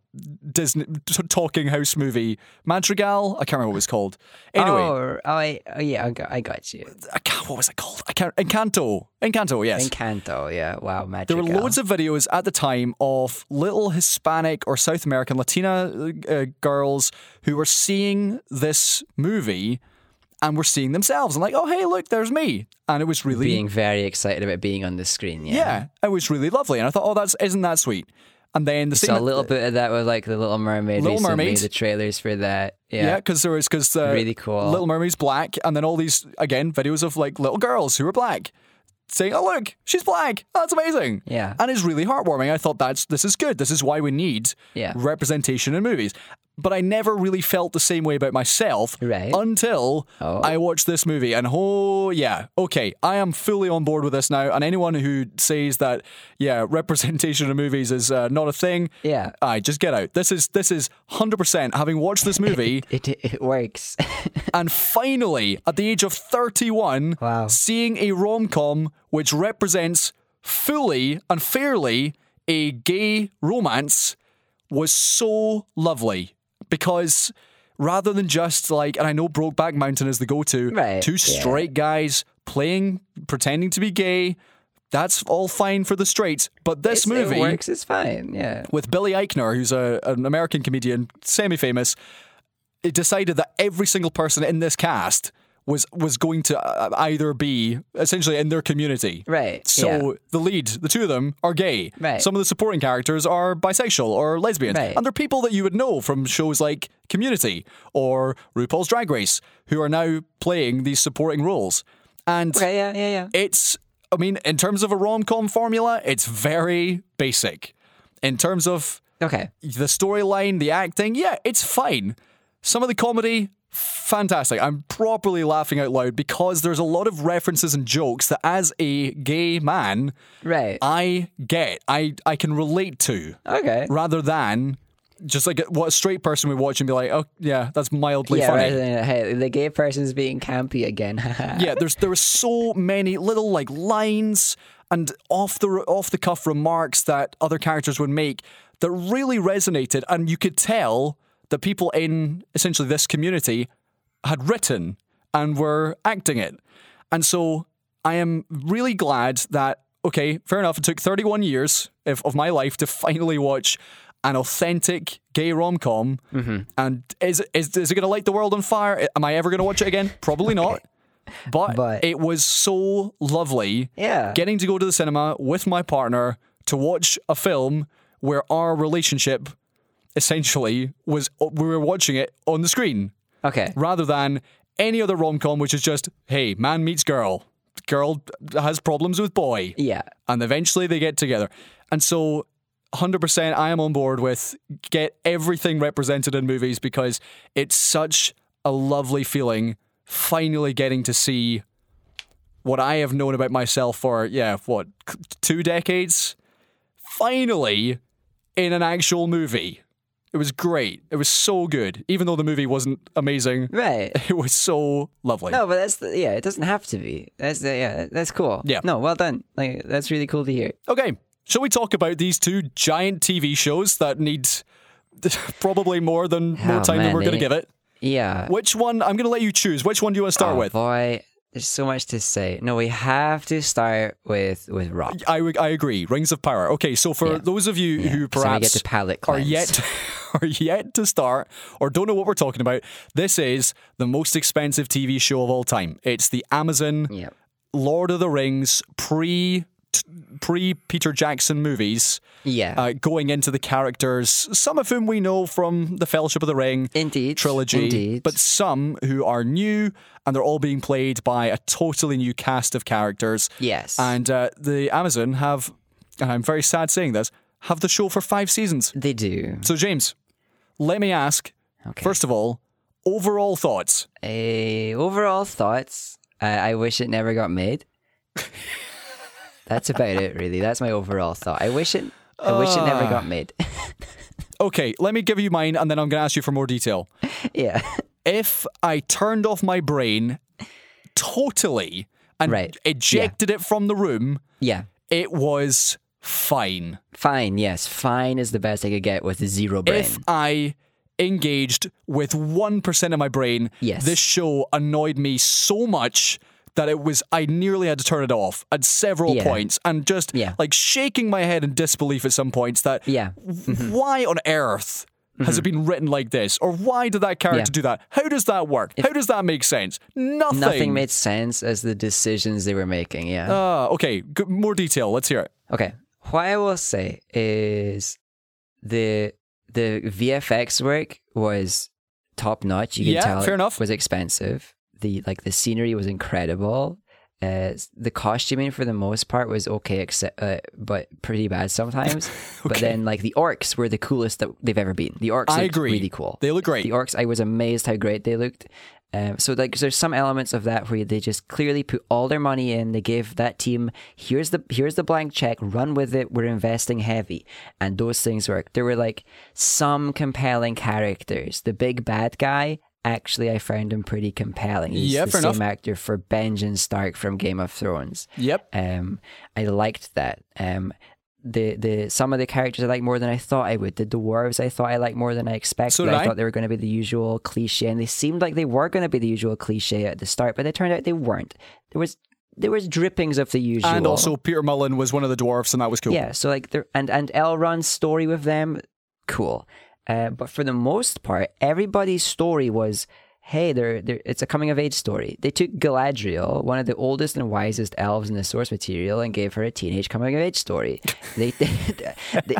Disney t- talking house movie Madrigal? I can't remember what it was called. Anyway, Oh, oh, I, oh yeah, I got, I got you. I can't, what was it called? I can't. Encanto. Encanto. Yes. Encanto, yeah. Wow, magic. There were loads of videos at the time of little Hispanic or South American Latina uh, girls who were seeing this movie and were seeing themselves and like, oh hey, look, there's me, and it was really being very excited about being on the screen. Yeah. yeah, it was really lovely, and I thought, oh, that's isn't that sweet? And then the So same a little bit of that with like the Little Mermaid. Little recently, Mermaid. The trailers for that. yeah, Yeah. because there was because uh, Really cool. Little Mermaid's black, and then all these again videos of like little girls who are black. Saying, "Oh look, she's black. That's amazing." Yeah. and it's really heartwarming. I thought that's this is good. This is why we need Yeah. representation in movies. But I never really felt the same way about myself Right. until Oh. I watched this movie. And oh, yeah, okay, I am fully on board with this now. And anyone who says that, yeah, representation in movies is uh, not a thing, Yeah. I just get out. This is this is hundred percent. Having watched this movie, It, it works. and finally, at the age of thirty-one, Wow. seeing a rom com which represents fully and fairly a gay romance was so lovely because rather than just like, and I know Brokeback Mountain is the go-to. Right, Two yeah. straight guys playing, pretending to be gay. That's all fine for the straights, but this It's- movie it works. It's fine. Yeah. with Billy Eichner, who's a, an American comedian, semi-famous, it decided that every single person in this cast was was going to uh, either be essentially in their community. Right. So yeah. the lead, the two of them, are gay. Right. Some of the supporting characters are bisexual or lesbian. Right. And they're people that you would know from shows like Community or RuPaul's Drag Race, who are now playing these supporting roles. And Okay. Yeah. Yeah. Yeah. it's I mean, in terms of a rom com formula, it's very basic. In terms of Okay. the storyline, the acting, yeah, it's fine. Some of the comedy, fantastic. I'm properly laughing out loud because there's a lot of references and jokes that as a gay man, Right. I get, I I can relate to okay. rather than just like what a straight person would watch and be like, oh yeah, that's mildly Yeah. funny. Than hey, the gay person's being campy again. yeah, there's there were so many little like lines and off the off the cuff remarks that other characters would make that really resonated, and you could tell that people in essentially this community had written and were acting it, and so I am really glad that okay, fair enough. It took 31 years of, of my life to finally watch an authentic gay rom com. Mm-hmm. And is, is, is it going to light the world on fire? Am I ever going to watch it again? Probably not. But, But- it was so lovely Yeah. getting to go to the cinema with my partner to watch a film where our relationship essentially was we were watching it on the screen okay. rather than any other rom com, which is just, hey, man meets girl. Girl has problems with boy. Yeah. And eventually they get together. And so 100% I am on board with get everything represented in movies because it's such a lovely feeling finally getting to see what I have known about myself for, yeah, what, two decades? Finally in an actual movie. It was great. It was so good. Even though the movie wasn't amazing, Right. it was so lovely. No, but that's the, yeah. It doesn't have to be. That's the, yeah. That's cool. Yeah. No, well done. Like that's really cool to hear. Okay, shall we talk about these two giant TV shows that need probably more than more Oh, time than man, we're going to eh? they- give it? Yeah. Which one? I'm going to let you choose. Which one do you want to start oh, with? boy, there's so much to say. No, we have to start with with Rock. I, I agree. Rings of Power. Okay, so for Yeah. those of you Yeah. who So we perhaps get to palate are cleanse. yet are yet to start or don't know what we're talking about, this is the most expensive TV show of all time. It's the Amazon Yeah. Lord of the Rings pre pre Peter Jackson movies. Yeah. uh, going into the characters, some of whom we know from the Fellowship of the Ring Indeed. trilogy, Indeed. but some who are new and they're all being played by a totally new cast of characters. yes. And uh, the Amazon have, and I'm very sad saying this, have the show for five seasons. they do. So, James, let me ask, Okay. first of all, overall thoughts. A overall thoughts. Uh, I wish it never got made. That's about it, really. That's my overall thought. I wish it. I wish it never Ah. got made. Okay, let me give you mine and then I'm going to ask you for more detail. yeah. if I turned off my brain totally and Right. ejected it from the room, Yeah. it was fine. Fine. Yes. Fine is the best I could get with zero brain. If I engaged with 1% of my brain, Yes. this show annoyed me so much that it was I nearly had to turn it off at several Yeah. points and just Yeah. like shaking my head in disbelief at some points that Yeah. w- why on earth has it been written like this or why did that character Mm-hmm. Yeah. do that how does that work how does that make sense nothing Nothing made sense as the decisions they were making. Yeah. Ah, okay more detail let's hear it Okay. What I will say is the the VFX work was top notch. You can Yeah, tell fair it enough. was expensive. The like the scenery was incredible. Uh, the costuming for the most part was okay, except uh, but pretty bad sometimes. But then like the orcs were the coolest that they've ever been. The orcs I agree. really cool. they look great The orcs, I was amazed how great they looked. Um, so like, there's some elements of that where they just clearly put all their money in. They gave that team here's the here's the blank check, run with it. We're investing heavy, and those things work. There were like some compelling characters. The big bad guy. Actually, I found him pretty compelling. He's Yeah, the same enough. actor for Benjen Stark from Game of Thrones. yep Um, I liked that. Um, the the some of the characters I like more than I thought I would. The dwarves I thought I liked more than I expected. So I I. thought they were going to be the usual cliche, and they seemed like they were going to be the usual cliche at the start, but it turned out they weren't. There was there was drippings of the usual, And also, Peter Mullan was one of the dwarves, and that was cool. yeah. So like there and and Elrond's story with them, cool. Uh, but for the most part, everybody's story was, hey, they're, they're it's a coming of age story. They took Galadriel, one of the oldest and wisest elves in the source material, and gave her a teenage coming of age story. they, they,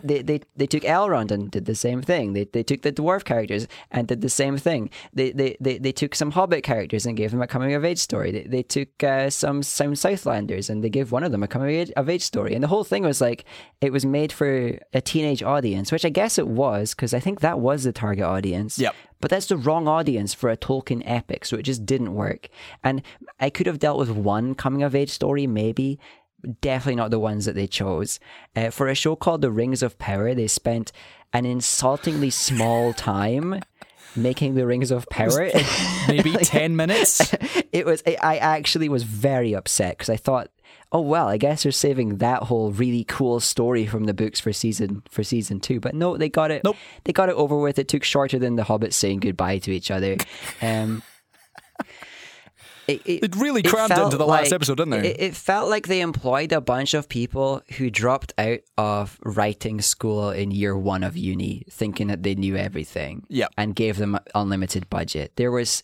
they, they, they, took Elrond and did the same thing. They, they took the dwarf characters and did the same thing. They, they, they, they took some Hobbit characters and gave them a coming of age story. They, they took uh, some some Southlanders and they gave one of them a coming of age, of age story. And the whole thing was like it was made for a teenage audience, which I guess it was because I think that was the target audience. Yep. But that's the wrong audience for a Tolkien epic, so it just didn't work. And I could have dealt with one coming of age story, maybe. Definitely not the ones that they chose. Uh, for a show called The Rings of Power, they spent an insultingly small time making the Rings of Power. Maybe 10 minutes. it was. I I actually was very upset because I thought, oh well, I guess they're saving that whole really cool story from the books for season for season two. But no, they got it. Nope. They got it over with. It took shorter than the Hobbits saying goodbye to each other. Um. It, it, It really crammed it into the last like- episode, didn't they? It, it felt like they employed a bunch of people who dropped out of writing school in year one of uni, thinking that they knew everything. Yep. And gave them unlimited budget. There was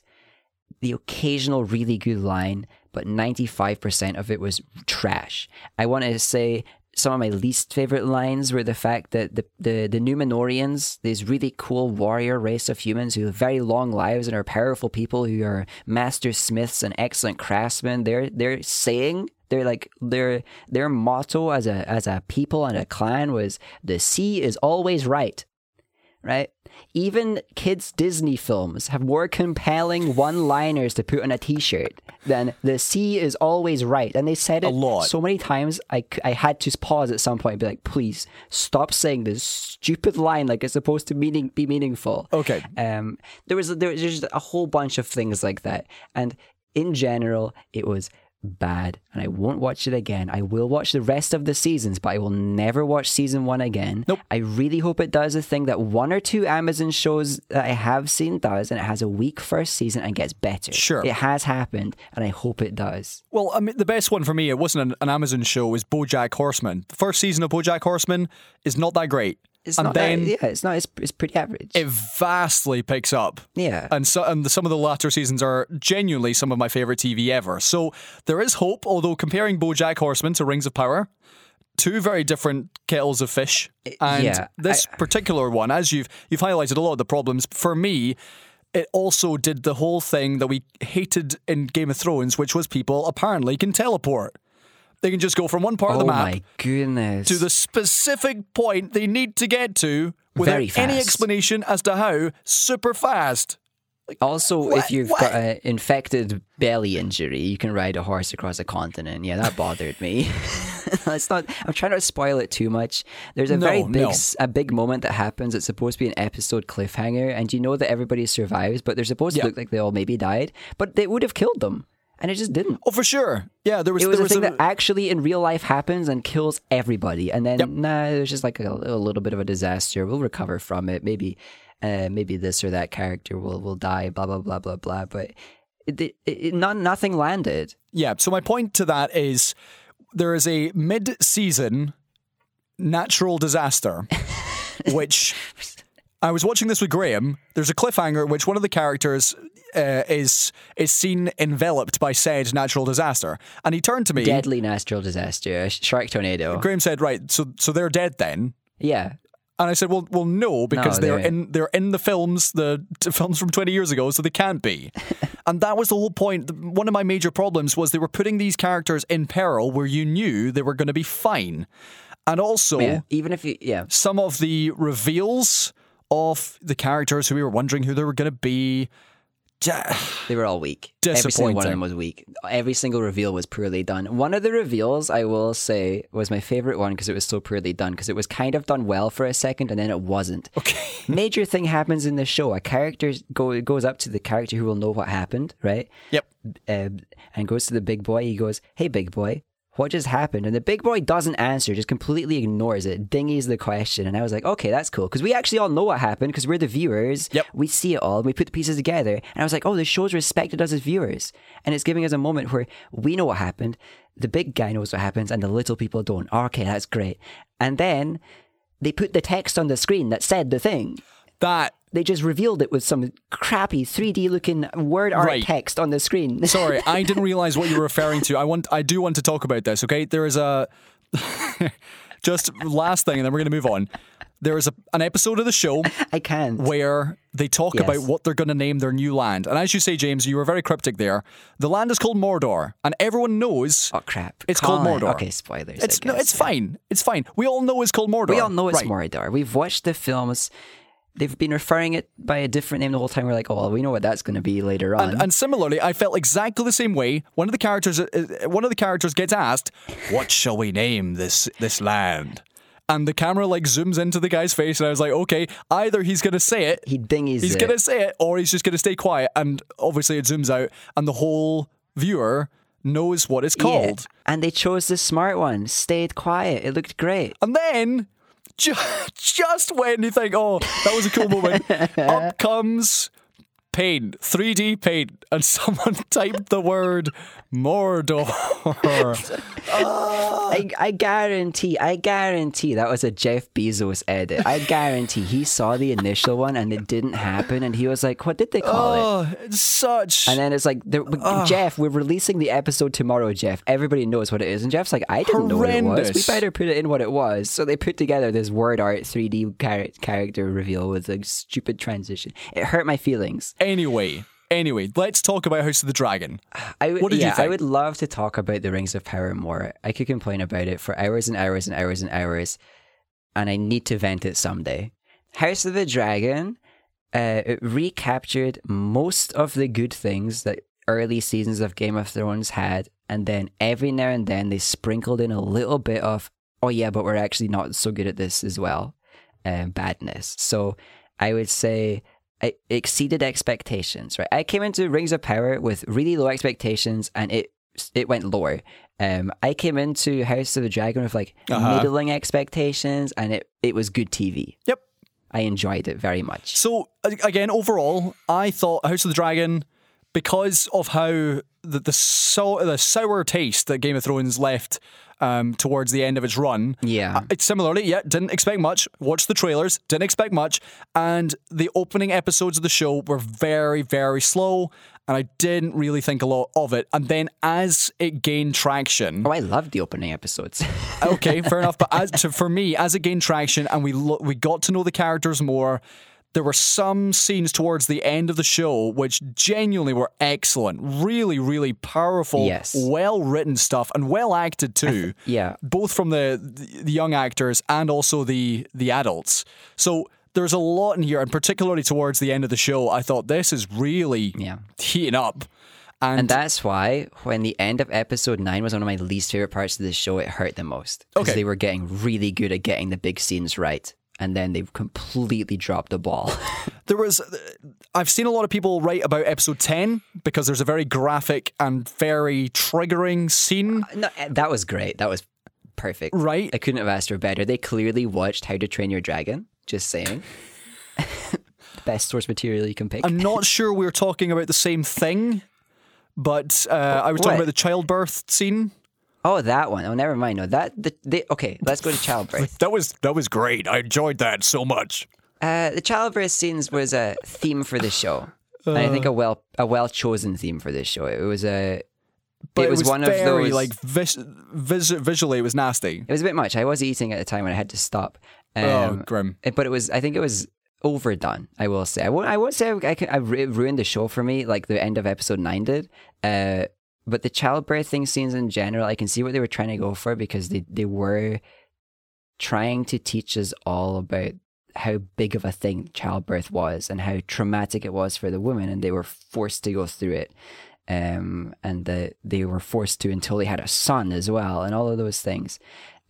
the occasional really good line, but 95% of it was trash. I want to say some of my least favorite lines were the fact that the, the, the Numenoreans, this really cool warrior race of humans who have very long lives and are powerful people who are master smiths and excellent craftsmen, they're they're saying they're like their their motto as a as a people and a clan was the sea is always right right? Even kids' Disney films have more compelling one liners to put on a t shirt than the sea is always right. And they said it a lot. so many times, I, I had to pause at some point and be like, please stop saying this stupid line like it's supposed to meaning, be meaningful. Okay. Um, there was there was just a whole bunch of things like that, and in general, it was bad. And I won't watch it again. I will watch the rest of the seasons, but I will never watch season one again. Nope. I really hope it does a thing that one or two Amazon shows that I have seen does, and it has a weak first season and gets better. Sure. it has happened, and I hope it does. Well, I mean, the best one for me, it wasn't an, an Amazon show, is BoJack Horseman. The first season of BoJack Horseman is not that great. It's and not then that, yeah, it's not. It's, it's pretty average. it vastly picks up. yeah, And, so, and some of the latter seasons are genuinely some of my favorite TV ever. So there is hope, although comparing BoJack Horseman to Rings of Power, two very different kettles of fish. And yeah, this particular one, as you've you've highlighted a lot of the problems, for me, it also did the whole thing that we hated in Game of Thrones, which was people apparently can teleport. They can just go from one part of oh the map my goodness. to the specific point they need to get to without any explanation as to how super fast. Also, What? if you've What? got an infected belly injury, you can ride a horse across a continent. Yeah, that bothered me. it's not. I'm trying not to spoil it too much. There's a very big, no. a big moment that happens. It's supposed to be an episode cliffhanger, and you know that everybody survives, but they're supposed Yeah. to look like they all maybe died, but they would have killed them, and it just didn't. Oh, for sure. Yeah, there was. It was there a thing a, that actually in real life happens and kills everybody, and then Yep. nah, there's just like a, a little bit of a disaster. We'll recover from it. Maybe, uh, maybe this or that character will will die. Blah blah blah blah blah. But it, it, it, not, nothing landed. yeah. So my point to that is, there is a mid-season natural disaster, which I was watching this with Graham. There's a cliffhanger in which one of the characters uh, is is seen enveloped by said natural disaster, and he turned to me. Deadly natural disaster, shark tornado. Graham said, "Right, so so they're dead then." Yeah, And I said, "Well, well, no, because No, they're, they're- in they're in the films, the t- films from twenty years ago, so they can't be." and that was the whole point. One of my major problems was they were putting these characters in peril where you knew they were going to be fine, and also yeah. Even if you, yeah, some of the reveals of the characters who we were wondering who they were going to be. they were all weak. Every single one of them was weak. Every single reveal was poorly done. One of the reveals, I will say, was my favorite one because it was so poorly done. Because it was kind of done well for a second, and then it wasn't. Okay. Major thing happens in the show. A character go, goes up to the character who will know what happened, right? Yep. Uh, and goes to the big boy. He goes, "Hey, big boy, what just happened? And the big boy doesn't answer, just completely ignores it, dingies the question. And I was like, okay, that's cool. Because we actually all know what happened because we're the viewers. Yep. We see it all and we put the pieces together. And I was like, oh, the show's respected us as viewers. And it's giving us a moment where we know what happened, the big guy knows what happens, and the little people don't. Okay, that's great. And then they put the text on the screen that said the thing. That They just revealed it with some crappy 3D looking word art Right. text on the screen. Sorry, I didn't realize what you were referring to. I want, I do want to talk about this. Okay, there is a just last thing, and then we're going to move on. There is a, an episode of the show I can't. where they talk Yes. about what they're going to name their new land, and as you say, James, you were very cryptic there. The land is called Mordor, and everyone knows Oh crap! It's called Colin. Mordor. Okay, spoilers. it's I no, it's yeah. fine. It's fine. We all know it's called Mordor. We all know it's right. Mordor. We've watched the films. They've been referring it by a different name the whole time. We're like, oh, well, we know what that's going to be later on. And, and similarly, I felt exactly the same way. One of the characters, uh, uh, one of the characters gets asked, "What shall we name this this land?" And the camera like zooms into the guy's face, and I was like, "Okay, either he's gonna say it, he dingies he's it. gonna say it, or he's just gonna stay quiet." And obviously, it zooms out, and the whole viewer knows what it's Yeah. called. And they chose the smart one. Stayed quiet. It looked great. And then, ju- just when you think, "Oh, that was a cool moment," up comes paint, 3D paint, and someone typed the word Mordor. I, I guarantee, I guarantee that was a Jeff Bezos edit. I guarantee he saw the initial one and it didn't happen, and he was like, "What did they call it?" oh, it's such. And then it's like, there- ah. Jeff, we're releasing the episode tomorrow, Jeff. Everybody knows what it is. And Jeff's like, I didn't know what it was. We better put it in what it was. So they put together this word art 3D char- character reveal with a stupid transition. It hurt my feelings. Anyway, anyway, let's talk about House of the Dragon. I would, What did you yeah, I would love to talk about the Rings of Power more. I could complain about it for hours and hours and hours and hours, and I need to vent it someday. House of the Dragon, uh, it recaptured most of the good things that early seasons of Game of Thrones had, and then every now and then they sprinkled in a little bit of, oh yeah, but we're actually not so good at this as well, um, badness. So I would say it exceeded expectations. Right, I came into Rings of Power with really low expectations, and it it went lower. Um, I came into House of the Dragon with like Uh-huh. middling expectations, and it it was good TV. Yep. I enjoyed it very much. So again, overall, I thought House of the Dragon, because of how the the, so, the sour taste that Game of Thrones left um, towards the end of its run. Yeah. uh, It's similarly, yeah, didn't expect much. Watched the trailers, didn't expect much, and the opening episodes of the show were very, very slow, and I didn't really think a lot of it. And then as it gained traction, Oh, I loved the opening episodes. okay, fair enough. But as to, for me, as it gained traction and we lo- we got to know the characters more, there were some scenes towards the end of the show which genuinely were excellent, really, really powerful, Yes. well written stuff and well acted too. yeah. both from the, the young actors and also the the adults. So. There's a lot in here, and particularly towards the end of the show, I thought this is really Yeah. heating up. And, And that's why when the end of episode nine was one of my least favorite parts of the show, it hurt the most. Because Okay. they were getting really good at getting the big scenes right. And then they've completely dropped the ball. There was, I've seen a lot of people write about episode 10 because there's a very graphic and very triggering scene, no, eh, that was great. That was perfect. right? I couldn't have asked for better. They clearly watched How to Train Your Dragon. Just saying. Best source material you can pick. I'm not sure we're talking about the same thing, but uh, I was talking What? about the childbirth scene. Oh, that one. Oh, never mind. No, that the, they, okay. Let's go to childbirth. That was that was great. I enjoyed that so much. Uh, the childbirth scenes was a theme for the show. and I think a well a well chosen theme for this show. It was a But it was, one of very, those like vis- vis- visually, it was nasty. It was a bit much. I was eating at the time when I had to stop. Um, oh, grim. but it was. I think it was overdone. I will say. I won't. I won't say I, can, I ru- ruined the show for me, like the end of episode nine did. Uh, but the childbirthing scenes in general, I can see what they were trying to go for because they they were trying to teach us all about how big of a thing childbirth was and how traumatic it was for the woman, and they were forced to go through it. Um, and that they were forced to until they had a son as well, and all of those things.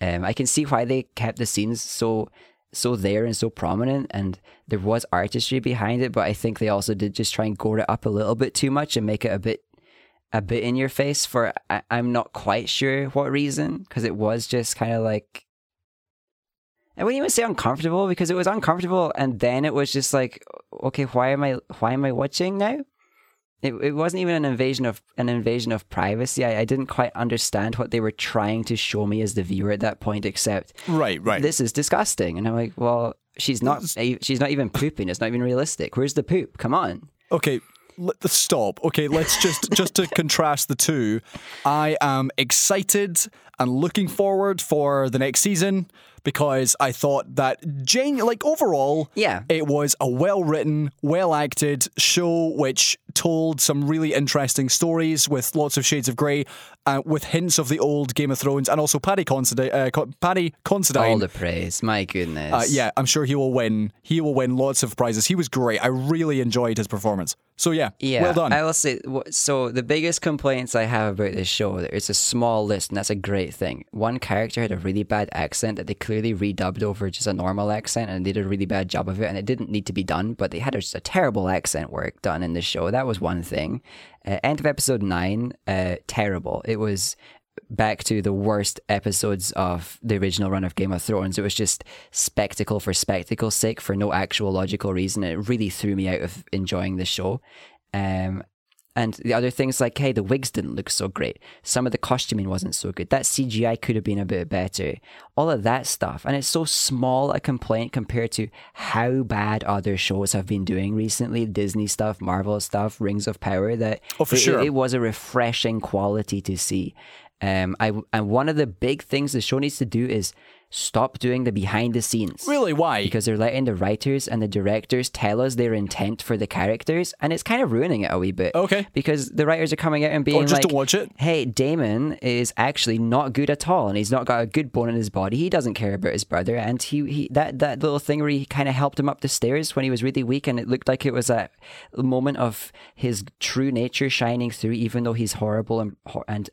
Um, I can see why they kept the scenes so so there and so prominent, and there was artistry behind it. But I think they also did just try and gore it up a little bit too much and make it a bit a bit in your face for I, I'm not quite sure what reason because it was just kind of like I wouldn't even say uncomfortable because it was uncomfortable and then it was just like okay why am I why am I watching now? It it wasn't even an invasion of an invasion of privacy. I, I didn't quite understand what they were trying to show me as the viewer at that point except Right, right. this is disgusting and I'm like well she's not she's not even pooping it's not even realistic. Where's the poop? Come on. Okay, stop. Okay, let's just just to contrast the two. I am excited and looking forward for the next season because I thought that Jane, like overall, Yeah. it was a well written, well acted show which told some really interesting stories with lots of shades of grey, uh, with hints of the old Game of Thrones, and also Paddy Considine. Uh, Paddy Considine. All the praise. My goodness. Uh, yeah, I'm sure he will win. He will win lots of prizes. He was great. I really enjoyed his performance. So yeah, Yeah, well done. I will say so. The biggest complaints I have about this show, it's a small list, and that's a great thing. One character had a really bad accent that they clearly redubbed over just a normal accent, and they did a really bad job of it. And it didn't need to be done, but they had just a terrible accent work done in the show. That was one thing. Uh, end of episode nine, uh, terrible. It was back to the worst episodes of the original run of Game of Thrones. It was just spectacle for spectacle's sake for no actual logical reason. It really threw me out of enjoying the show. Um, and the other things like, hey, the wigs didn't look so great. Some of the costuming wasn't so good. That CGI could have been a bit better. All of that stuff. And it's so small a complaint compared to how bad other shows have been doing recently Disney stuff, Marvel stuff, Rings of Power that Oh, for it- sure. it, it was a refreshing quality to see. Um, I and one of the big things the show needs to do is stop doing the behind the scenes. really, why? Because they're letting the writers and the directors tell us their intent for the characters, and it's kind of ruining it a wee bit. Okay. Because the writers are coming out and being or just like, don't watch it. "Hey, Daemon is actually not good at all, and he's not got a good bone in his body. He doesn't care about his brother, and he, he that that little thing where he kind of helped him up the stairs when he was really weak, and it looked like it was a moment of his true nature shining through, even though he's horrible and and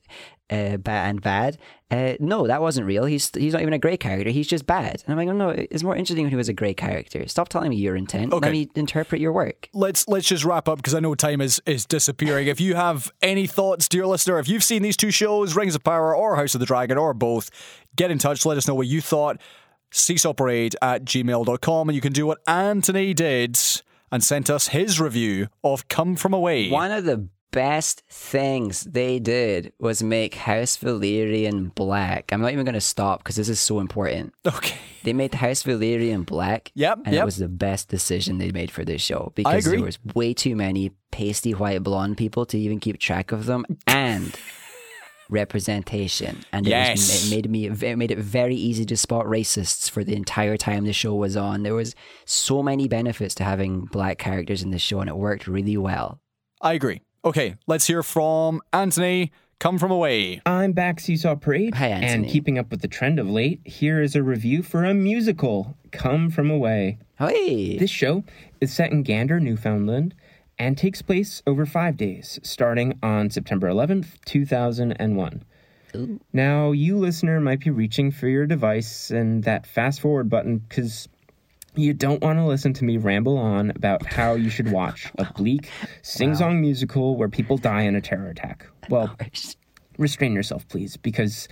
uh, bad and bad. Uh, no, that wasn't real. He's he's not even a great character. He's just bad. And I'm like, oh, no, it's more interesting when he was a great character. Stop telling me your intent. Okay. Let me interpret your work. let's let's just wrap up because I know time is is disappearing. If you have any thoughts, dear listener, if you've seen these two shows, Rings of Power or House of the Dragon or both, get in touch. Let us know what you thought. Seesawparade at gmail.com and you can do what Anthony did and sent us his review of Come From Away. One of the best things they did was make House Velaryon black. I'm not even going to stop because this is so important. Okay. They made House Velaryon black. Yep, And yep. it was the best decision they made for this show because there was way too many pasty white blonde people to even keep track of them and representation. And it, was, it made me it made it very easy to spot racists for the entire time the show was on. There was so many benefits to having black characters in the show and it worked really well. I agree. Okay, let's hear from Anthony. Come From Away. I'm back, Seesaw Parade. Hi, Anthony. And keeping up with the trend of late, here is a review for a musical, Come From Away. Hey. This show is set in Gander, Newfoundland, and takes place over five days, starting on September 11th, 2001. Ooh. Now, you listener might be reaching for your device and that fast forward button because you don't want to listen to me ramble on about how you should watch a bleak, sing song musical where people die in a terror attack. Well, restrain yourself, please, because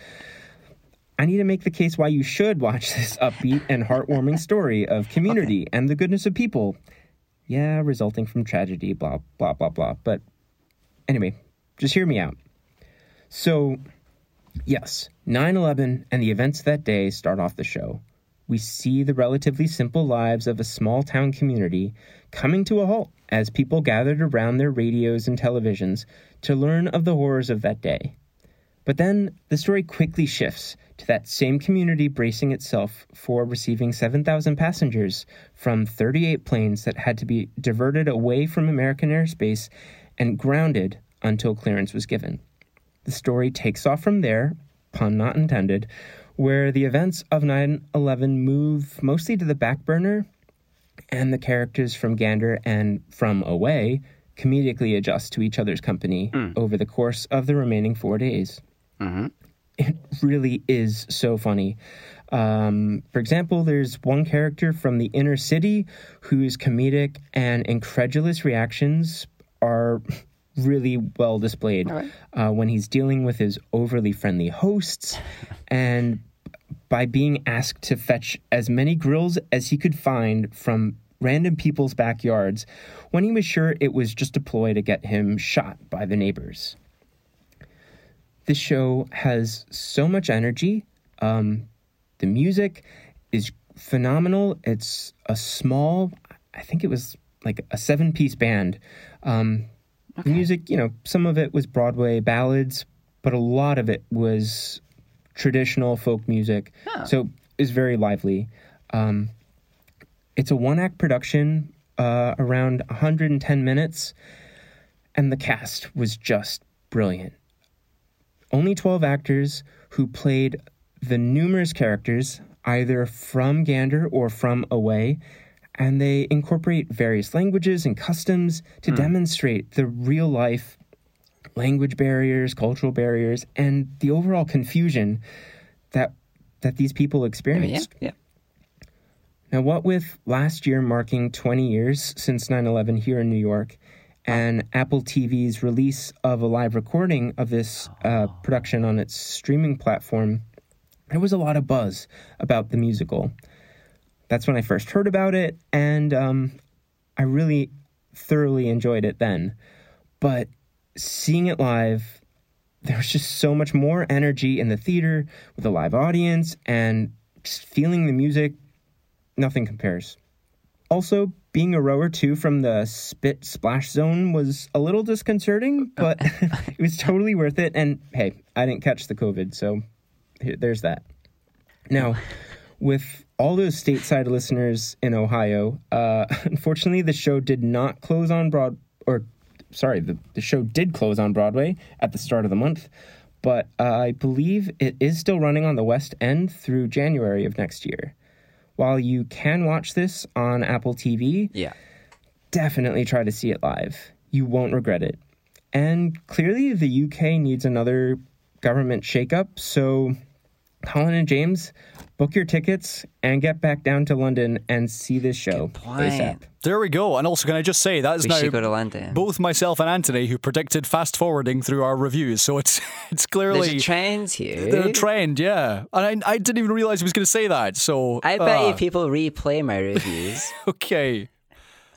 I need to make the case why you should watch this upbeat and heartwarming story of community and the goodness of people. Yeah, resulting from tragedy, blah, blah, blah, blah. But anyway, just hear me out. So, yes, 9 11 and the events that day start off the show. We see the relatively simple lives of a small town community coming to a halt as people gathered around their radios and televisions to learn of the horrors of that day. But then the story quickly shifts to that same community bracing itself for receiving 7,000 passengers from 38 planes that had to be diverted away from American airspace and grounded until clearance was given. The story takes off from there, pun not intended, where the events of 9 11 move mostly to the back burner, and the characters from Gander and from Away comedically adjust to each other's company over the course of the remaining four days. It really is so funny. Um, for example, there's one character from the inner city whose comedic and incredulous reactions are really well displayed uh, when he's dealing with his overly friendly hosts and by being asked to fetch as many grills as he could find from random people's backyards when he was sure it was just a ploy to get him shot by the neighbors. This show has so much energy. Um, the music is phenomenal. It's a small, I think it was like a seven piece band. Um, The music, you know, some of it was Broadway ballads, but a lot of it was traditional folk music. So it's very lively. Um, it's a one act production, uh, around 110 minutes, and the cast was just brilliant. Only 12 actors who played the numerous characters, either from Gander or from away, and they incorporate various languages and customs to demonstrate the real life language barriers, cultural barriers, and the overall confusion that that these people Yeah, experienced. yeah. Now, what with last year marking 20 years since 9 11 here in New York, and Apple TV's release of a live recording of this uh, production on its streaming platform, there was a lot of buzz about the musical. That's when I first heard about it, and um, I really thoroughly enjoyed it then. But seeing it live, there was just so much more energy in the theater with a live audience and just feeling the music nothing compares. Also, being a row or two from the spit splash zone was a little disconcerting, but it was totally worth it. And hey, I didn't catch the COVID, so there's that. Now, with all those stateside listeners in Ohio, uh, unfortunately, the show did not close on Broad, or sorry, the, the show did close on Broadway at the start of the month, but uh, I believe it is still running on the West End through January of next year. While you can watch this on Apple TV, Yeah. definitely try to see it live. You won't regret it. And clearly, the UK needs another government shakeup. So, Colin and James, book your tickets and get back down to London and see this show. ASAP. There we go. And also, can I just say that is We now should go to London. both myself and Anthony who predicted fast forwarding through our reviews. So it's it's There's clearly a trend here. the trend, yeah. And I, I didn't even realize he was going to say that. So I bet uh, you people replay my reviews. Okay.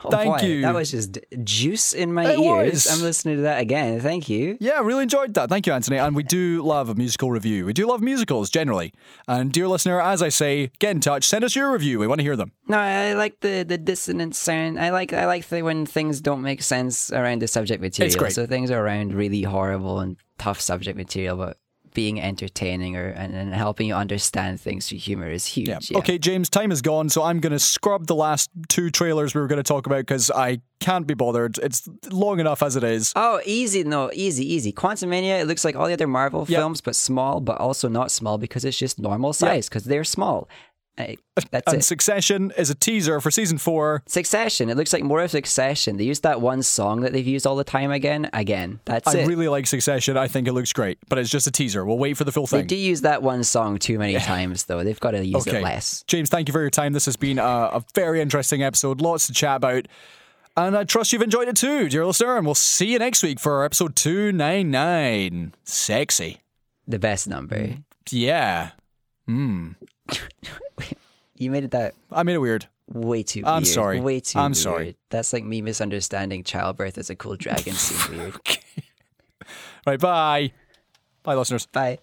Oh Thank boy, you. That was just juice in my It ears. was. I'm listening to that again. Thank you. Yeah, really enjoyed that. Thank you, Anthony. And we do love a musical review. We do love musicals generally. And dear listener, as I say, get in touch. Send us your review. We want to hear them. No, I like the the dissonant sound. I like I like the when things don't make sense around the subject material. great. So things are around really horrible and tough subject material, but being entertaining or and, and helping you understand things through humor is huge. Yeah. Yeah. Okay, James, time is gone, so I'm going to scrub the last two trailers we were going to talk about because I can't be bothered. It's long enough as it is. Oh, easy, no, easy, easy. Quantumania, it looks like all the other Marvel Yep. films, but small, but also not small because it's just normal size because they're small. I, that's And it. Succession is a teaser for season four. Succession, it looks like more of Succession. They used that one song that they've used all the time again. Again, that's I it. really like Succession. I think it looks great, but it's just a teaser. We'll wait for the full thing. they do use that one song too many times, though. They've got to use Okay. it less. James, thank you for your time. This has been a, a very interesting episode. Lots to chat about. And I trust you've enjoyed it too, dear listener. And we'll see you next week for episode 299. Sexy. The best number. Mm. Yeah. Hmm. You made it that I made it weird. way too I'm weird. sorry. Way too I'm weird. sorry. That's like me misunderstanding childbirth as a cool dragon scene weird. Right, bye. Bye, listeners. Bye.